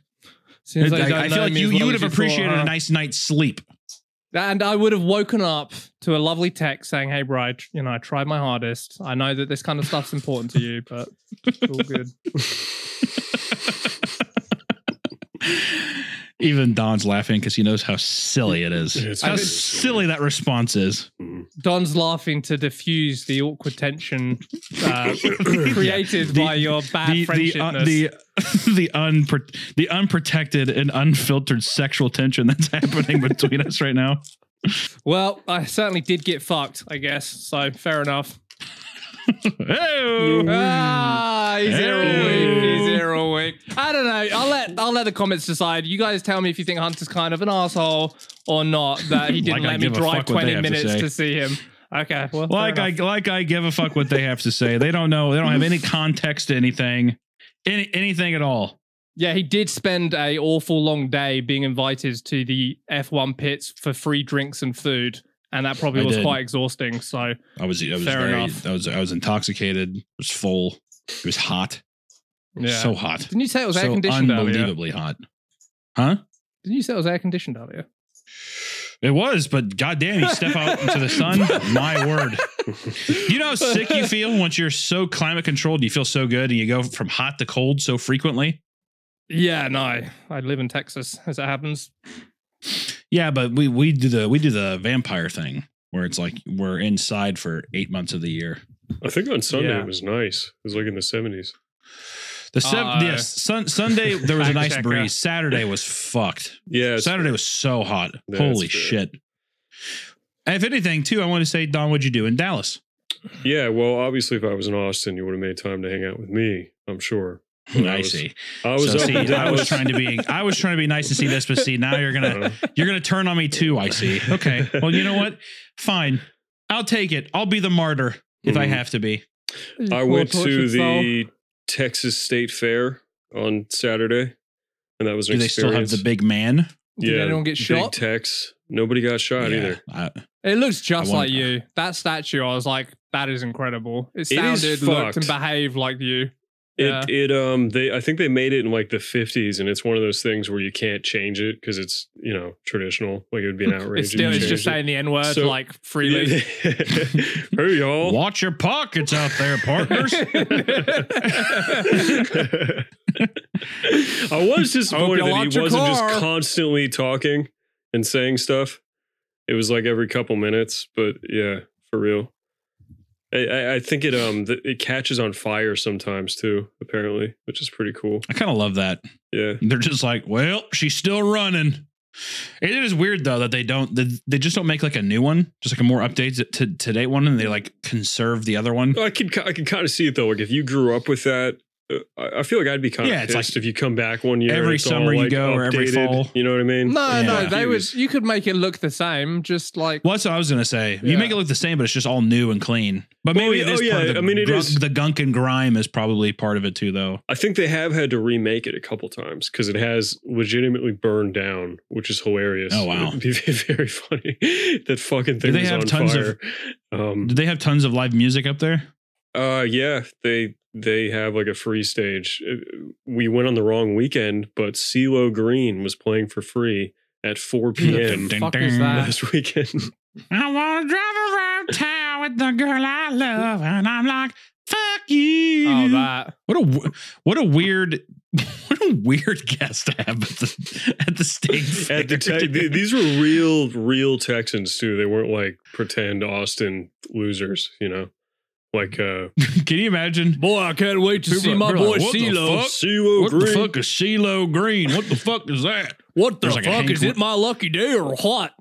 Seems I, like I know feel like you, you would have thought, appreciated huh? a nice night's sleep. And I would have woken up to a lovely text saying, "Hey, Bride, you know, I tried my hardest. I know that this kind of stuff's important to you, but it's all good." *laughs* *laughs* Even Don's laughing because he knows how silly it is. It's how silly that response is. Mm. Don's laughing to diffuse the awkward tension uh, *coughs* created The- by your bad the the friendshipness. uh, the *laughs* the unpro- the unprotected and unfiltered sexual tension that's *laughs* happening between us right now. well, I certainly did get fucked, I guess. So fair enough. Hey! Ah, he's here all week. He's here all week. I don't know. I'll let I'll let the comments decide. You guys tell me if you think Hunter's kind of an asshole or not. That he *laughs* didn't Like let me give drive fuck what they twenty have to minutes to, see him. Okay. Well, like I like I give a fuck what they have to say. They don't know. They don't have any context to anything, any anything at all. yeah, he did spend a awful long day being invited to the F1 pits for free drinks and food, and that probably I was did. quite exhausting. So I was I was Fair very enough. I was I was intoxicated. It was full. It was hot. It was yeah. so hot. Didn't you say it was air so conditioned earlier? unbelievably hot. Huh? Didn't you say it was air conditioned earlier? It was, but goddamn, you step out into the sun. *laughs* My word. You know how sick you feel once you're so climate controlled. You feel so good, and you go from hot to cold so frequently. Yeah, no. I live in Texas, as it happens. Yeah, but we we do the we do the vampire thing where it's like we're inside for eight months of the year. I think on Sunday Yeah. it was nice. It was like in the seventies. The seven, Uh, yes, sun, Sunday there was a *laughs* nice breeze. Saturday was *laughs* fucked. Yeah, it's- Saturday was so hot. That's Holy fair. shit. If anything, too, I want to say, Don, what'd you do in Dallas? Yeah, well, obviously, if I was in Austin, you would have made time to hang out with me. I'm sure. Well, I I was- see. I was So, see, I was trying to be I was trying to be nice and see this, but see now you're gonna Uh, you're gonna turn on me too. I see. Okay. Well, you know what? Fine. I'll take it. I'll be the martyr if I Mhm. have to be. I went to tortured soul. the Texas State Fair on Saturday, and that was an Do they still have the big man? Did yeah, anyone get shot? Big shot? Tex. Nobody got shot Yeah, either. I- It looks just want- like you. That statue, I was like, that is incredible. It It is sounded, looked, and behaved like you. Yeah. It it um they I think they made it in like the 50s, and it's one of those things where you can't change it because it's you know traditional. Like it would be an outrage. *laughs* It's if still, it's just it. saying the N word So- like freely. *laughs* hey y'all. Watch your pockets out there, partners. *laughs* I was disappointed that he wasn't car. just constantly talking and saying stuff. It was like every couple minutes, but yeah, for real. I, I, I think it um th- it catches on fire sometimes too, apparently, which is pretty cool. I kind of love that. Yeah. They're just like, well, she's still running. It is weird though that they don't. They, they just don't make like a new one, just like a more updated to, to date one, and they like conserve the other one. I can I can kind of see it though. Like if you grew up with that, uh, I I feel like I'd be kind of Yeah, pissed like if you come back one year. every it's all, summer you like, go or every fall. You know what I mean? no, Yeah. no, they would. Confused. You could make it look the same, just like Well, that's what I was gonna say. You make it look the same, but it's just all new and clean. But maybe yeah, it is oh, part of the, I mean, it gru- is- the gunk and grime is probably part of it too, though. I think they have had to remake it a couple times because it has legitimately burned down, which is hilarious. Oh, wow. *laughs* It'd be *laughs* very funny. *laughs* that fucking Do thing they was have on tons fire. of- um, Did they have tons of live music up there? uh, yeah, they they have like a free stage. Uh, We went on the wrong weekend, but CeeLo Green was playing for free at 4 p.m. the fuck is that? last weekend. I want to drive around town with the girl I love, and I'm like, "Fuck you!" oh that. What a w- what a weird *laughs* what a weird guest to have at the at the state. *laughs* At the fair, te- these were real, real Texans too. They weren't like pretend Austin losers, you know. Like uh *laughs* Can you imagine? Boy, I can't wait to People see my people boy like, "What the CeeLo. fuck? CeeLo What Green. the fuck is CeeLo Green? What the fuck is that? What the There's fuck? Hank Is it my lucky day or what?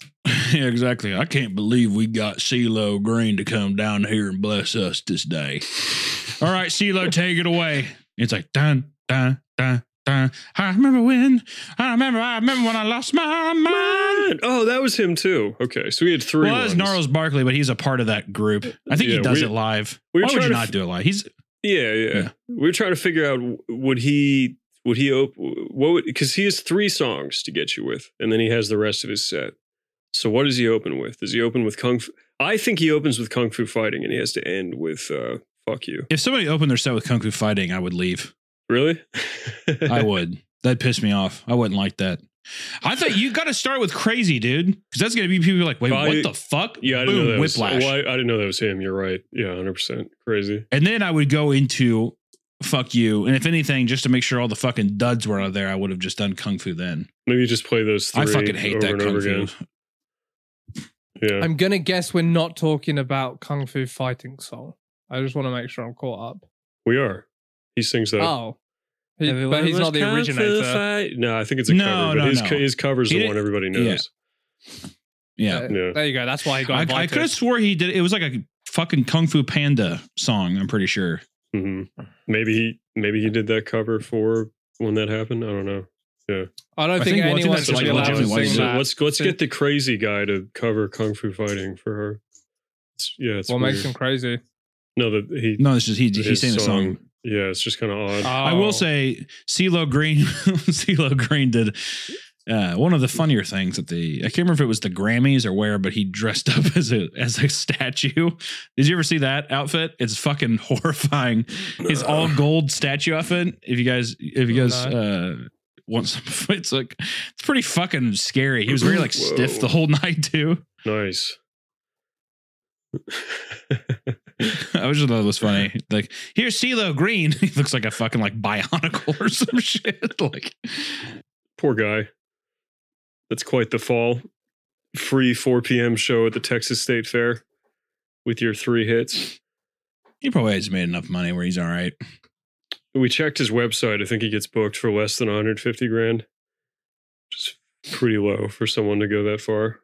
*laughs* yeah, exactly. I can't believe we got CeeLo Green to come down here and bless us this day. All right, CeeLo, *laughs* take it away. It's like dun dun dun dun. I remember when. I remember. I remember when I lost my mind. Oh, that was him too. Okay, so we had three. Well, that's. Gnarls Barkley, but he's a part of that group. I think Yeah, he does we- it live. we were Why would trying you to not f- do it live? He's Yeah, yeah, Yeah. We were trying to figure out would he would he op- what would because he has three songs to get you with, and then he has the rest of his set. So what does he open with? Does he open with kung? Fu? I think he opens with kung fu fighting, and he has to end with uh, "fuck you." if somebody opened their set with Kung Fu Fighting, I would leave. Really? I *laughs* would. That'd piss me off. I wouldn't like that. I thought you got to start with crazy, dude, because that's gonna be people like, wait, I- what the fuck? Yeah, I didn't Boom, know that was. whiplash. Well, I, I didn't know that was him. You're right. Yeah, hundred percent crazy. And then I would go into fuck you. And if anything, just to make sure all the fucking duds were out there, I would have just done kung fu then. Maybe just play those three. I fucking hate that kung fu. again. Yeah. I'm gonna guess we're not talking about Kung Fu Fighting song. I just want to make sure I'm caught up. we are. He sings that. Oh, He- but he's not the come originator. fight. No, I think it's a No, cover. no, but his, no. co- his cover's He the did- one everybody knows. Yeah. Uh, Yeah. There you go. That's why he got I, invited. I could have swore he did. It was like a fucking Kung Fu Panda song. I'm pretty sure. hmm Maybe he maybe he did that cover for when that happened. I don't know. I don't I think, think- well, anyone should like be allowed to legitimately why sing So that. let's let's get the crazy guy to cover Kung Fu Fighting for her. It's, yeah, it's what weird. makes him crazy. no that he No, it's just he he sang the song. Yeah, it's just kind of odd. I Oh. will say, CeeLo Green, *laughs* CeeLo Green did uh, one of the funnier things at the. I can't remember if it was the Grammys or where, but he dressed up *laughs* as a as a statue. Did you ever see that outfit? It's fucking *laughs* horrifying. His all gold statue outfit. If you guys, if you guys uh, some, *laughs* it's like it's pretty fucking scary. He was very like stiff the whole *laughs* night too. nice. *laughs* I was just thought it was funny. Like, here's CeeLo Green. He looks like a fucking like bionicle or some shit. Like, Poor guy. That's quite the fall. Free 4 p.m. show at the Texas State Fair with your three hits. he probably has made enough money where he's all right. We checked his website. I think he gets booked for less than 150 grand. Just pretty low for someone to go that far.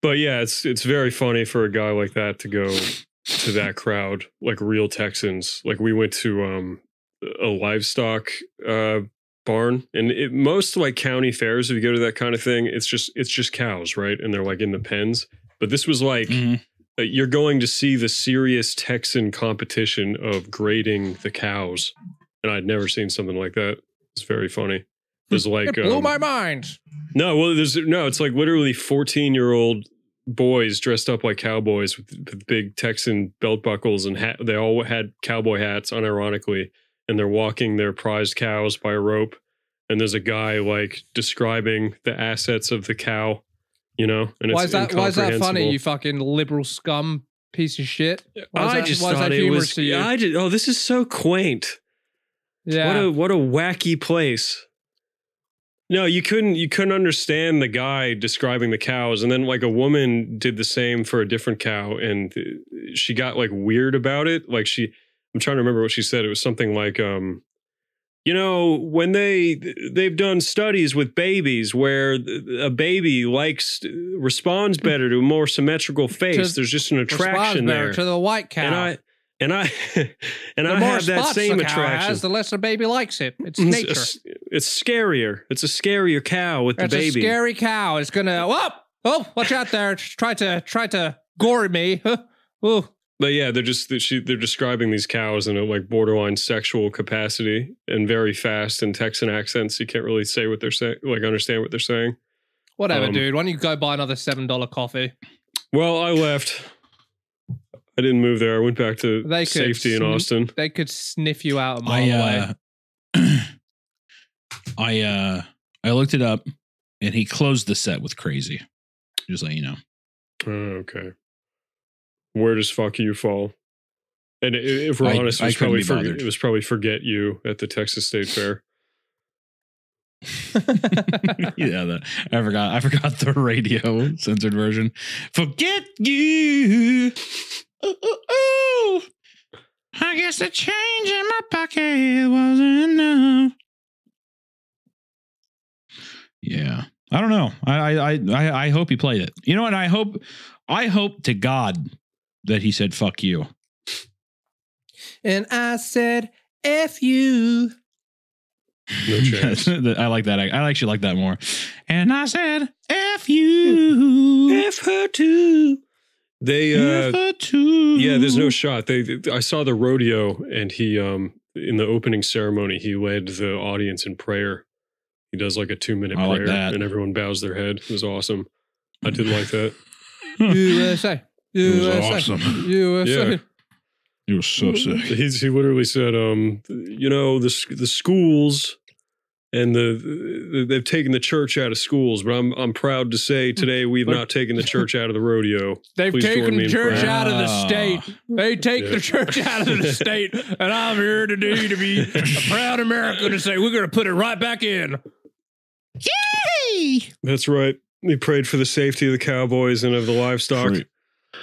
But yeah, it's it's very funny for a guy like that to go to that crowd, like real Texans. Like we went to um a livestock uh barn and it, most like county fairs if you go to that kind of thing it's just it's just cows right and they're like in the pens but this was like Mhm. Uh, you're going to see the serious Texan competition of grading the cows, and I'd never seen something like that. It's very funny. There's like it blew um, my mind. no, well, there's no. It's like literally 14 year old boys dressed up like cowboys with, with big Texan belt buckles and hat. They all had cowboy hats, unironically, and they're walking their prized cows by a rope. And there's a guy like describing the assets of the cow, you know. And Why it's is that? Why is that funny? You fucking liberal scum piece of shit. I that- just thought that it was. to you? I just, oh, this is so quaint. Yeah. What a what a wacky place. No, you couldn't you couldn't understand the guy describing the cows, and then like a woman did the same for a different cow, and she got like weird about it. Like she, I'm trying to remember what she said. It was something like, um, you know, when they they've done studies with babies where a baby likes responds better to a more symmetrical face. To- There's just an attraction there, to the white cow. and I and I *laughs* and the I have that same attraction. has, the less the baby likes it. It's nature. it's, it's scarier. It's a scarier cow with the baby. A scary cow. It's gonna. Oh, oh, watch out there! Try to try to gore me. *laughs* Oh, but yeah, they're just they're, she, they're describing these cows in a like borderline sexual capacity and very fast in Texan accents. You can't really say what they're saying, like understand what they're saying. whatever, Um, dude. Why don't you go buy another seven dollar coffee? Well, I left. I didn't move there. I went back to They could safety in Austin. They could sniff you out a mile away. I uh, *clears throat* I uh, I looked it up, and he closed the set with "Crazy." Just let you know. Oh, okay. Where does fuck you fall? And if we're I- honest, it was, probably be for, it was probably forget you at the Texas State Fair. *laughs* *laughs* yeah, that I forgot. I forgot the radio censored version. Forget you. Ooh, ooh, ooh. I guess the change in my pocket wasn't enough. Yeah, I don't know. I I I I I hope he played it. You know what? I hope I hope to God that he said "fuck you." and I said, "F you." No *laughs* chance. I like that. I, I actually like that more. And I said "f you." *laughs* F her too. They uh F her too. yeah, there's no shot. They I saw the rodeo and he um in the opening ceremony he led the audience in prayer. He does like a 2 minute I like prayer that. and everyone bows their head. It was awesome. I did like that. *laughs* USA. Was USA. awesome. USA. Yeah. It was *laughs* so sick. He's, he literally said, um, you know, the the schools and the, the they've taken the church out of schools, but I'm I'm proud to say today we've But- not taken the *laughs* church out of the rodeo. They've Please taken the church prayer. out of the Ah. state. They take Yeah. the church out of the *laughs* state, and I'm here today to be a proud American to say we're going to put it right back in. Yay! That's right. He prayed for the safety of the cowboys and of the livestock.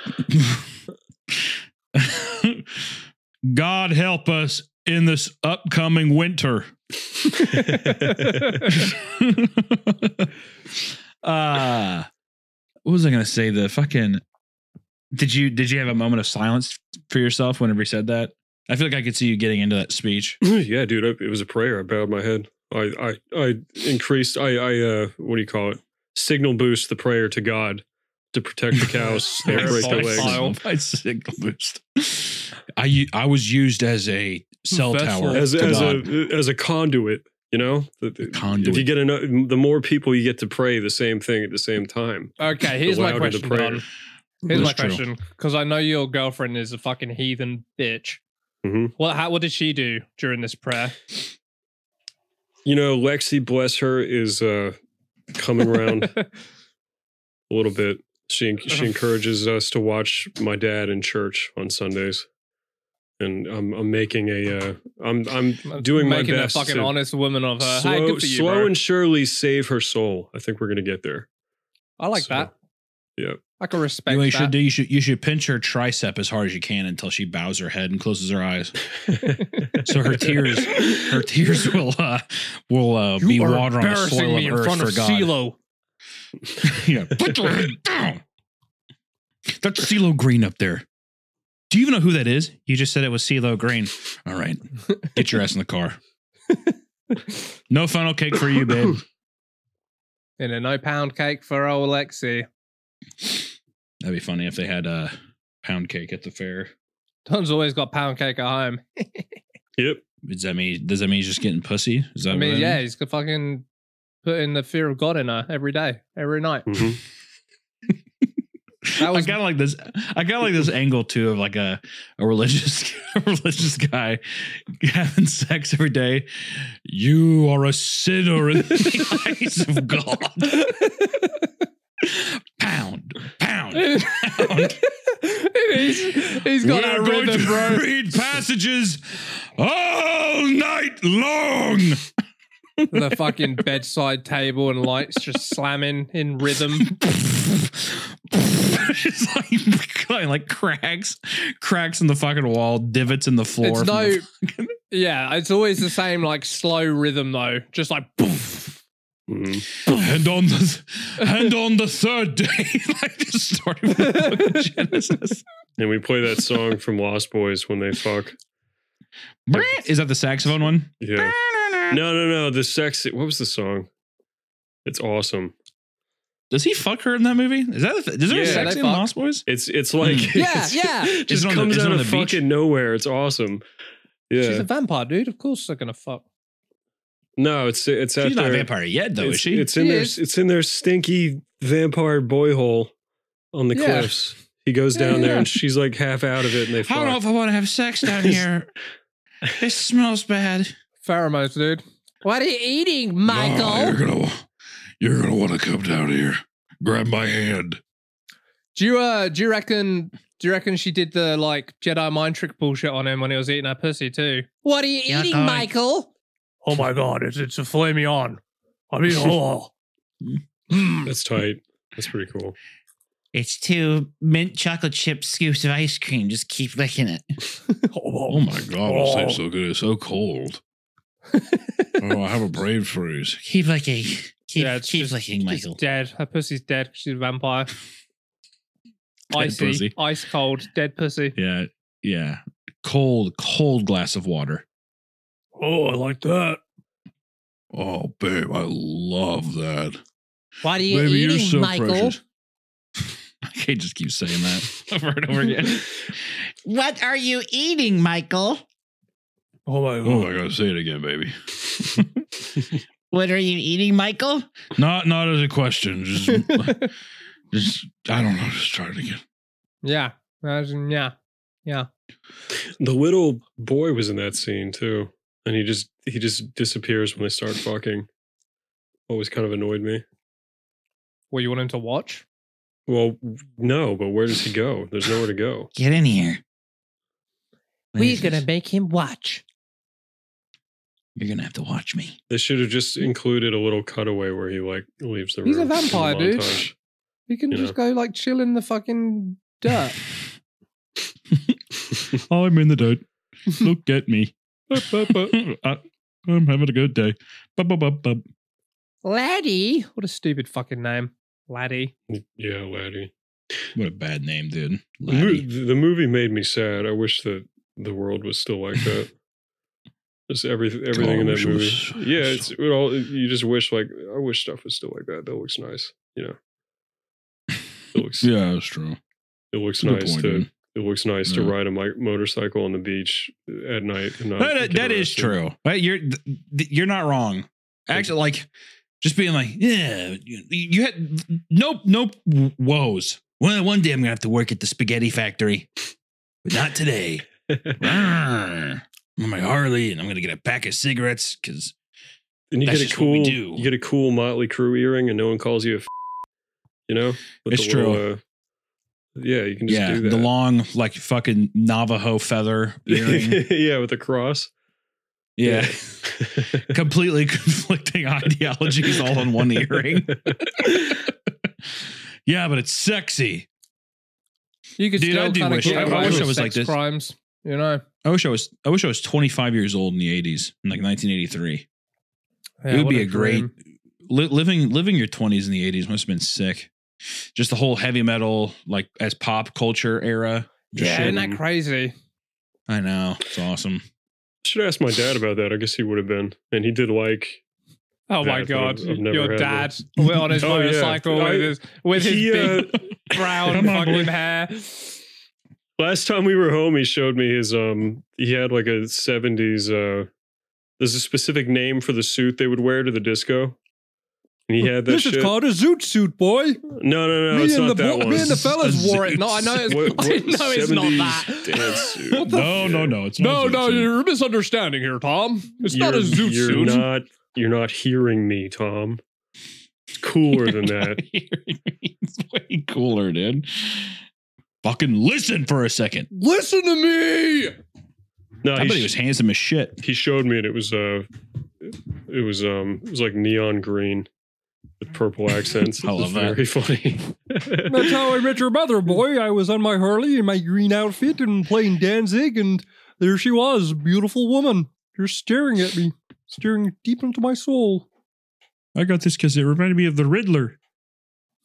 *laughs* God help us in this upcoming winter. *laughs* uh what was I gonna say? The fucking did you did you have a moment of silence for yourself whenever he said that? I feel like I could see you getting into that speech. *clears throat* yeah, dude, I, it was a prayer. I bowed my head. I, I, I increased. I, I, uh, what do you call it? Signal boost the prayer to God to protect the cows. Don't *laughs* break their legs. File. My signal boost. I u- I was used as a cell Vessel. tower as, to as God. a as a conduit. You know, The- the- conduit. If you get enough, the more people you get to pray the same thing at the same time. Okay, here's my question. Don. Here's my true. question, because I know your girlfriend is a fucking heathen bitch. Mhm. What? How? What did she do during this prayer? You know, Lexi, bless her, is uh, coming around *laughs* a little bit. She she encourages us to watch my dad in church on Sundays, and I'm I'm making a uh, I'm I'm *laughs* doing my making best a fucking to honest woman of her. slow, hey, good for you, slow bro. and surely save her soul. I think we're gonna get there. I like so, that. yeah. I can respect You know you that. should do? You should you should pinch her tricep as hard as you can until she bows her head and closes her eyes. *laughs* So her tears her tears will uh will uh, be are water on the embarrassing soil me of in earth front for of God. CeeLo. *laughs* yeah, put your head down. That's CeeLo Green up there. Do you even know who that is? You just said it was CeeLo Green. All right, get your ass in the car. No funnel cake for you, babe. *laughs* And a no pound cake for old Lexi. That'd be funny if they had a pound cake at the fair. Don's always got pound cake at home. *laughs* Yep. Does that mean does that mean he's just getting pussy? Is that I what mean, yeah, means? he's fucking putting the fear of God in her every day, every night. Mhm. *laughs* That was I kind of like this. I kind of like this angle too of like a a religious a *laughs* religious guy having sex every day. You are a sinner in the eyes of God. Pound, pound, pound. he's, he's got that We're going rhythm, to bro. read passages all night long. The fucking bedside table and lights just slamming in rhythm. *laughs* it's like going *laughs* like cracks, cracks in the fucking wall, divots in the floor. It's no, the- *laughs* yeah, it's always the same like slow rhythm though, just like poof. Mhm. and on the and on the third day, like just starting with the book of Genesis. And we play that song from Lost Boys when they fuck. Is that the saxophone one? Yeah. No, no, no. The sex. What was the song? It's awesome. Does he fuck her in that movie? Is that is there Yeah, a sex in fuck. Lost Boys? It's it's like. Hmm. *laughs* Yeah, it's- yeah. It Is just it on the- comes out of the beach? fucking nowhere. It's awesome. Yeah, she's a vampire, dude. Of course they're gonna fuck. No, it's it's at She's not a vampire yet, though, it's, is she? It's in She their is. it's in their stinky vampire boy hole on the Yeah. cliffs. He goes Yeah, down there and she's like half out of it, and they I don't know if I want to have sex down *laughs* here. it smells bad. Pheromones, dude. What are you eating, No, you're gonna, you're gonna want to come down here. Grab my hand. Do you uh do you reckon do you reckon she did the like Jedi mind trick bullshit on him when he was eating her pussy too? What are you Yeah, eating, God. Michael? Oh my god, it's it's a filet mignon. I mean, *laughs* oh. Mm. That's tight. That's pretty cool. It's two mint chocolate chip scoops of ice cream. Just keep licking it. *laughs* Oh my god, this tastes so good. It's so cold. Oh, I have a brain freeze. Keep licking. Keep, Yeah, keep just- licking, She's Michael. dead. Her pussy's dead. She's a vampire. *laughs* Dead Icy, pussy. ice cold, dead pussy. Yeah, yeah. Cold, cold glass of water. Oh, I like that. Oh, babe, I love that. What are you Baby, eating, you're so Michael? precious. *laughs* I can't just keep saying that *laughs* over and over again. What are you eating, Michael? Oh my god. Oh, I gotta say it again, baby. *laughs* What are you eating, Michael? Not, not as a question. Just, *laughs* just I don't know. Just try it again. yeah. Imagine, yeah. Yeah. The little boy was in that scene too, and he just he just disappears when they start fucking. Always kind of annoyed me. What you want him to watch? Well, no, but where does he go? There's nowhere to go. Get in here. We're gonna make him watch. You're gonna have to watch me. They should have just included a little cutaway where he like leaves the room. He's a room. in the vampire, dude. montage. You can You just know. go like chill in the fucking dirt. *laughs* *laughs* I'm in the dirt. *laughs* Look at me. I- I'm having a good day. Bub, bub, bub, bub. Laddie. What a stupid fucking name. Laddie. Mm, yeah, laddie. What a bad name, dude. The, Laddie. the movie made me sad. I wish that the world was still like that. Just everything, everything Oh, in that movie. was- yeah, it's it all. You just wish like I wish stuff was still like that. That looks nice. You know, it *laughs* looks Yeah, that's true. it looks Good nice point, to dude. it looks nice to ride a motorcycle on the beach uh, at night. That, that is true. Right, You're you're not wrong. Actually, like just being like, yeah, you, you had nope, nope, woes. One one day I'm gonna have to work at the spaghetti factory, but not today. *laughs* Arrgh. I'm on my Harley, and I'm gonna get a pack of cigarettes because And you That's get a just what we cool, do. you get a cool Motley Crue earring, and no one calls you a. F- you know, With It's true. little, uh, yeah, you can just yeah, do that. the long like fucking Navajo feather *laughs* earring. yeah, with a cross. yeah, *laughs* completely *laughs* conflicting ideologies all in one earring. yeah, but it's sexy. You could Dude, I do kind of wish- I- I wish I with was like sex this. crimes. You know, I wish I was. I wish I was 25 years old in the 80s, in like 1983. Yeah, it would be a, great li- living living your 20s in the 80s must have been sick. Just the whole heavy metal, like as pop culture era. Just Yeah, shit. isn't that crazy? I know it's awesome. Should ask my dad about that. I guess he would have been, and he did like. Oh my Dad, god, I've- I've your dad on his *laughs* Oh, yeah. motorcycle I- with his with his he, uh, big *laughs* brown Come fucking hair. Last time we were home, he showed me his um. He had like a '70s. uh There's a specific name for the suit they would wear to the disco, and he had that This shit. Is called a zoot suit, boy. no, no, no, it's not that one. me and the fellas A wore it. No, I know it's, *laughs* What- *laughs* I know it's not that. dance *laughs* suit? What the No, no, no. It's No, not no, zoot suit. you're misunderstanding here, Tom. It's not a You're- zoot you're suit. Not, you're not hearing me, Tom. It's cooler than that. it's way cooler, dude. Fucking listen for a second. Listen to me. No, I he, bet he was handsome as shit. he showed me, and it was uh, it was um, it was like neon green with purple accents. *laughs* I It was love that. very funny. *laughs* That's how I met your mother, boy. I was on my Harley in my green outfit and playing Danzig, and there she was, beautiful woman, just staring at me, staring deep into my soul. I got this because it reminded me of the Riddler.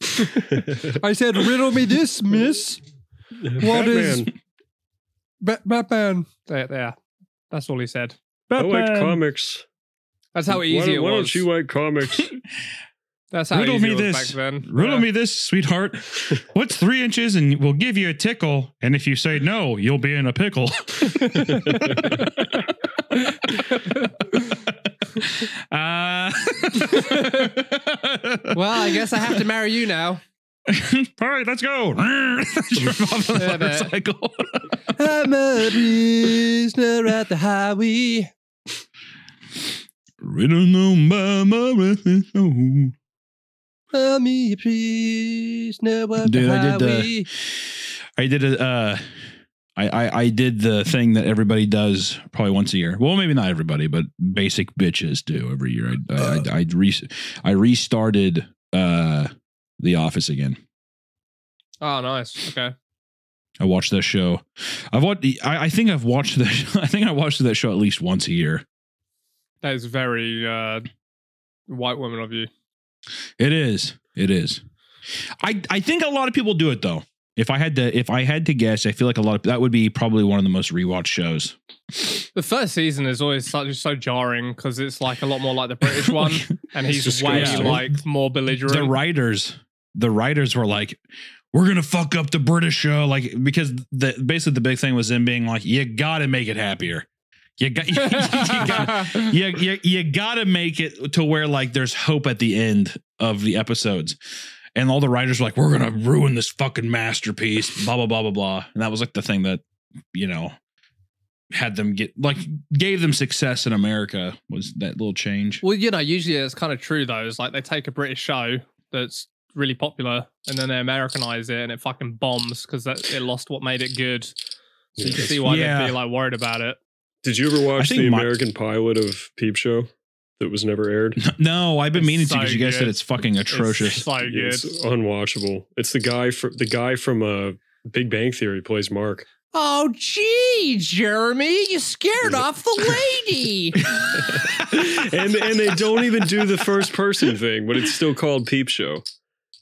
*laughs* I said, "Riddle me this, Miss." *laughs* What is- Batman. Ba- Batman. There, there. That's all he said. I like comics. That's how why easy don't, it why was. don't you like comics? *laughs* That's how Riddle easy me it was this. back then. Riddle Yeah. me this, sweetheart. *laughs* What's three inches and we'll give you a tickle? And if you say no, you'll be in a pickle. uh, well, I guess I have to marry you now. *laughs* All right, let's go. Drive off on the motorcycle. *laughs* I'm a prisoner at the highway. Written on by my restless soul. I'm a prisoner at Dude, the I did highway. the, I did a, uh, I, I I did the thing that everybody does probably once a year. Well, maybe not everybody, but basic bitches do every year. I I, I, I, re, I restarted uh The Office again. Oh, nice. Okay. I watched that show. I've watched. I, I think I've watched that. *laughs* I think I watched that show at least once a year. That is very uh, white woman of you. It is. It is. I I think a lot of people do it though. If I had to, if I had to guess, I feel like a lot of that would be probably one of the most rewatched shows. The first season is always so, so jarring because it's like a lot more like the British *laughs* one, and he's way like more belligerent. The writers, the writers were like, "We're gonna fuck up the British show," like because the basically the big thing was them being like, "You got to make it happier." You got, *laughs* you, got *laughs* you, you, you got to make it to where like there's hope at the end of the episodes. And all the writers were like, we're to ruin this fucking masterpiece, blah, blah, blah, blah, blah. And that was like the thing that, you know, had them get like gave them success in America was that little change. Well, you know, usually it's kind of true though. It's like they take a British show that's really popular and then they Americanize it and it fucking bombs because it lost what made it good. So you can see why Yeah. they'd be like worried about it. Did you ever watch think the my- American pilot of Peep Show that was never aired? No, I've been It's meaning to because you guys said it's fucking atrocious. It's so good. It's unwatchable. It's the guy from the guy from uh, Big Bang Theory plays Mark. Oh, gee, Jeremy, you scared off the lady. *laughs* and and they don't even do the first person thing, but it's still called Peep Show.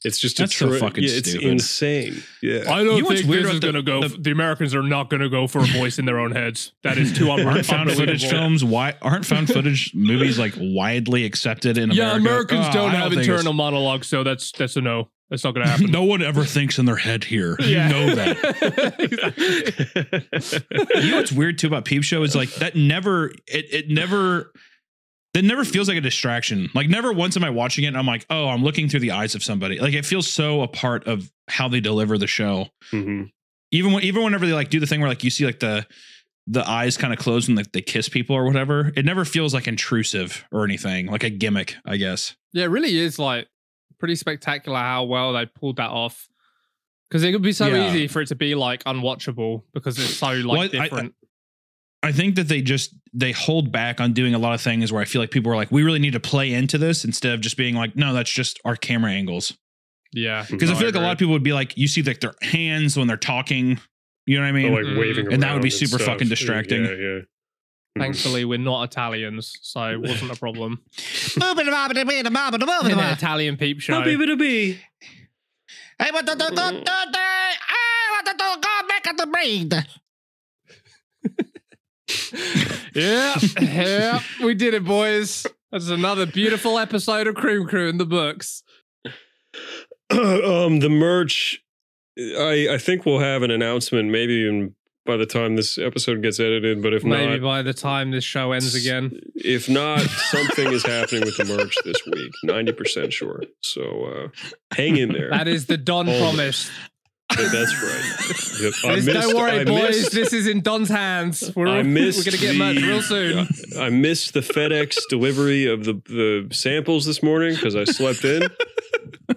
It's just That's a so tri- fucking yeah, it's stupid. insane. Yeah. I don't You know what's think weird this is the- going to go. the- the Americans are not going to go for a voice in their own heads. That is too *laughs* un- aren't found footage films why aren't found footage movies like widely accepted in Yeah, America? Yeah, Americans Oh, don't I have think it's- internal monologue, so that's that's a no. That's not going to happen. *laughs* No one ever thinks in their head here. Yeah. You know that. *laughs* Exactly. you know what's weird too about Peep Show is like that never it it never that never feels like a distraction. Like never once am I watching it and I'm like, oh, I'm looking through the eyes of somebody. Like it feels so a part of how they deliver the show. Mhm. Even when even whenever they like do the thing where like you see like the the eyes kind of close when like they kiss people or whatever, it never feels like intrusive or anything, like a gimmick, I guess. Yeah, it really is like pretty spectacular how well they pulled that off. Because it could be so Yeah. easy for it to be like unwatchable because it's so like Well, I- I- different. I think that they just they hold back on doing a lot of things where I feel like people are like, we really need to play into this instead of just being like, no, that's just our camera angles. yeah, Because I No, feel like a lot of people would be like, you see like their hands when they're talking. You know what I mean? Or, like Mm. waving And that would be super stuff. fucking distracting. Yeah, yeah. Thankfully, we're not Italians, so it wasn't a problem. In an Hey, Italian peep show. I want to go back at the brain. Yeah, yeah, we did it, boys. That's another beautiful episode of Cream Crew in the books. *clears throat* um, the merch. I I think we'll have an announcement maybe even by the time this episode gets edited. But if not Maybe not, by the time this show ends again. If not, *laughs* something is happening with the merch this week. Ninety percent sure. So uh, hang in there. That is the Don promise. That's right. Yep. I missed- don't worry, I boys. missed- This is in Don's hands. We're, I *laughs* we're going to get the- merch real soon. I missed the FedEx delivery of the the samples this morning because I slept in.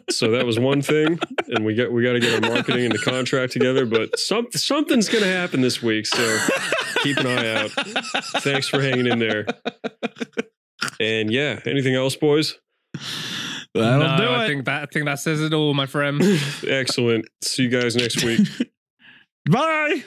So that was one thing, and we got we got to get our marketing and the contract together. But some something's going to happen this week, so keep an eye out. Thanks for hanging in there. And yeah, anything else, boys? That'll no, do I it. think that I think that says it all, my friend. *laughs* Excellent. See you guys next week. *laughs* Bye.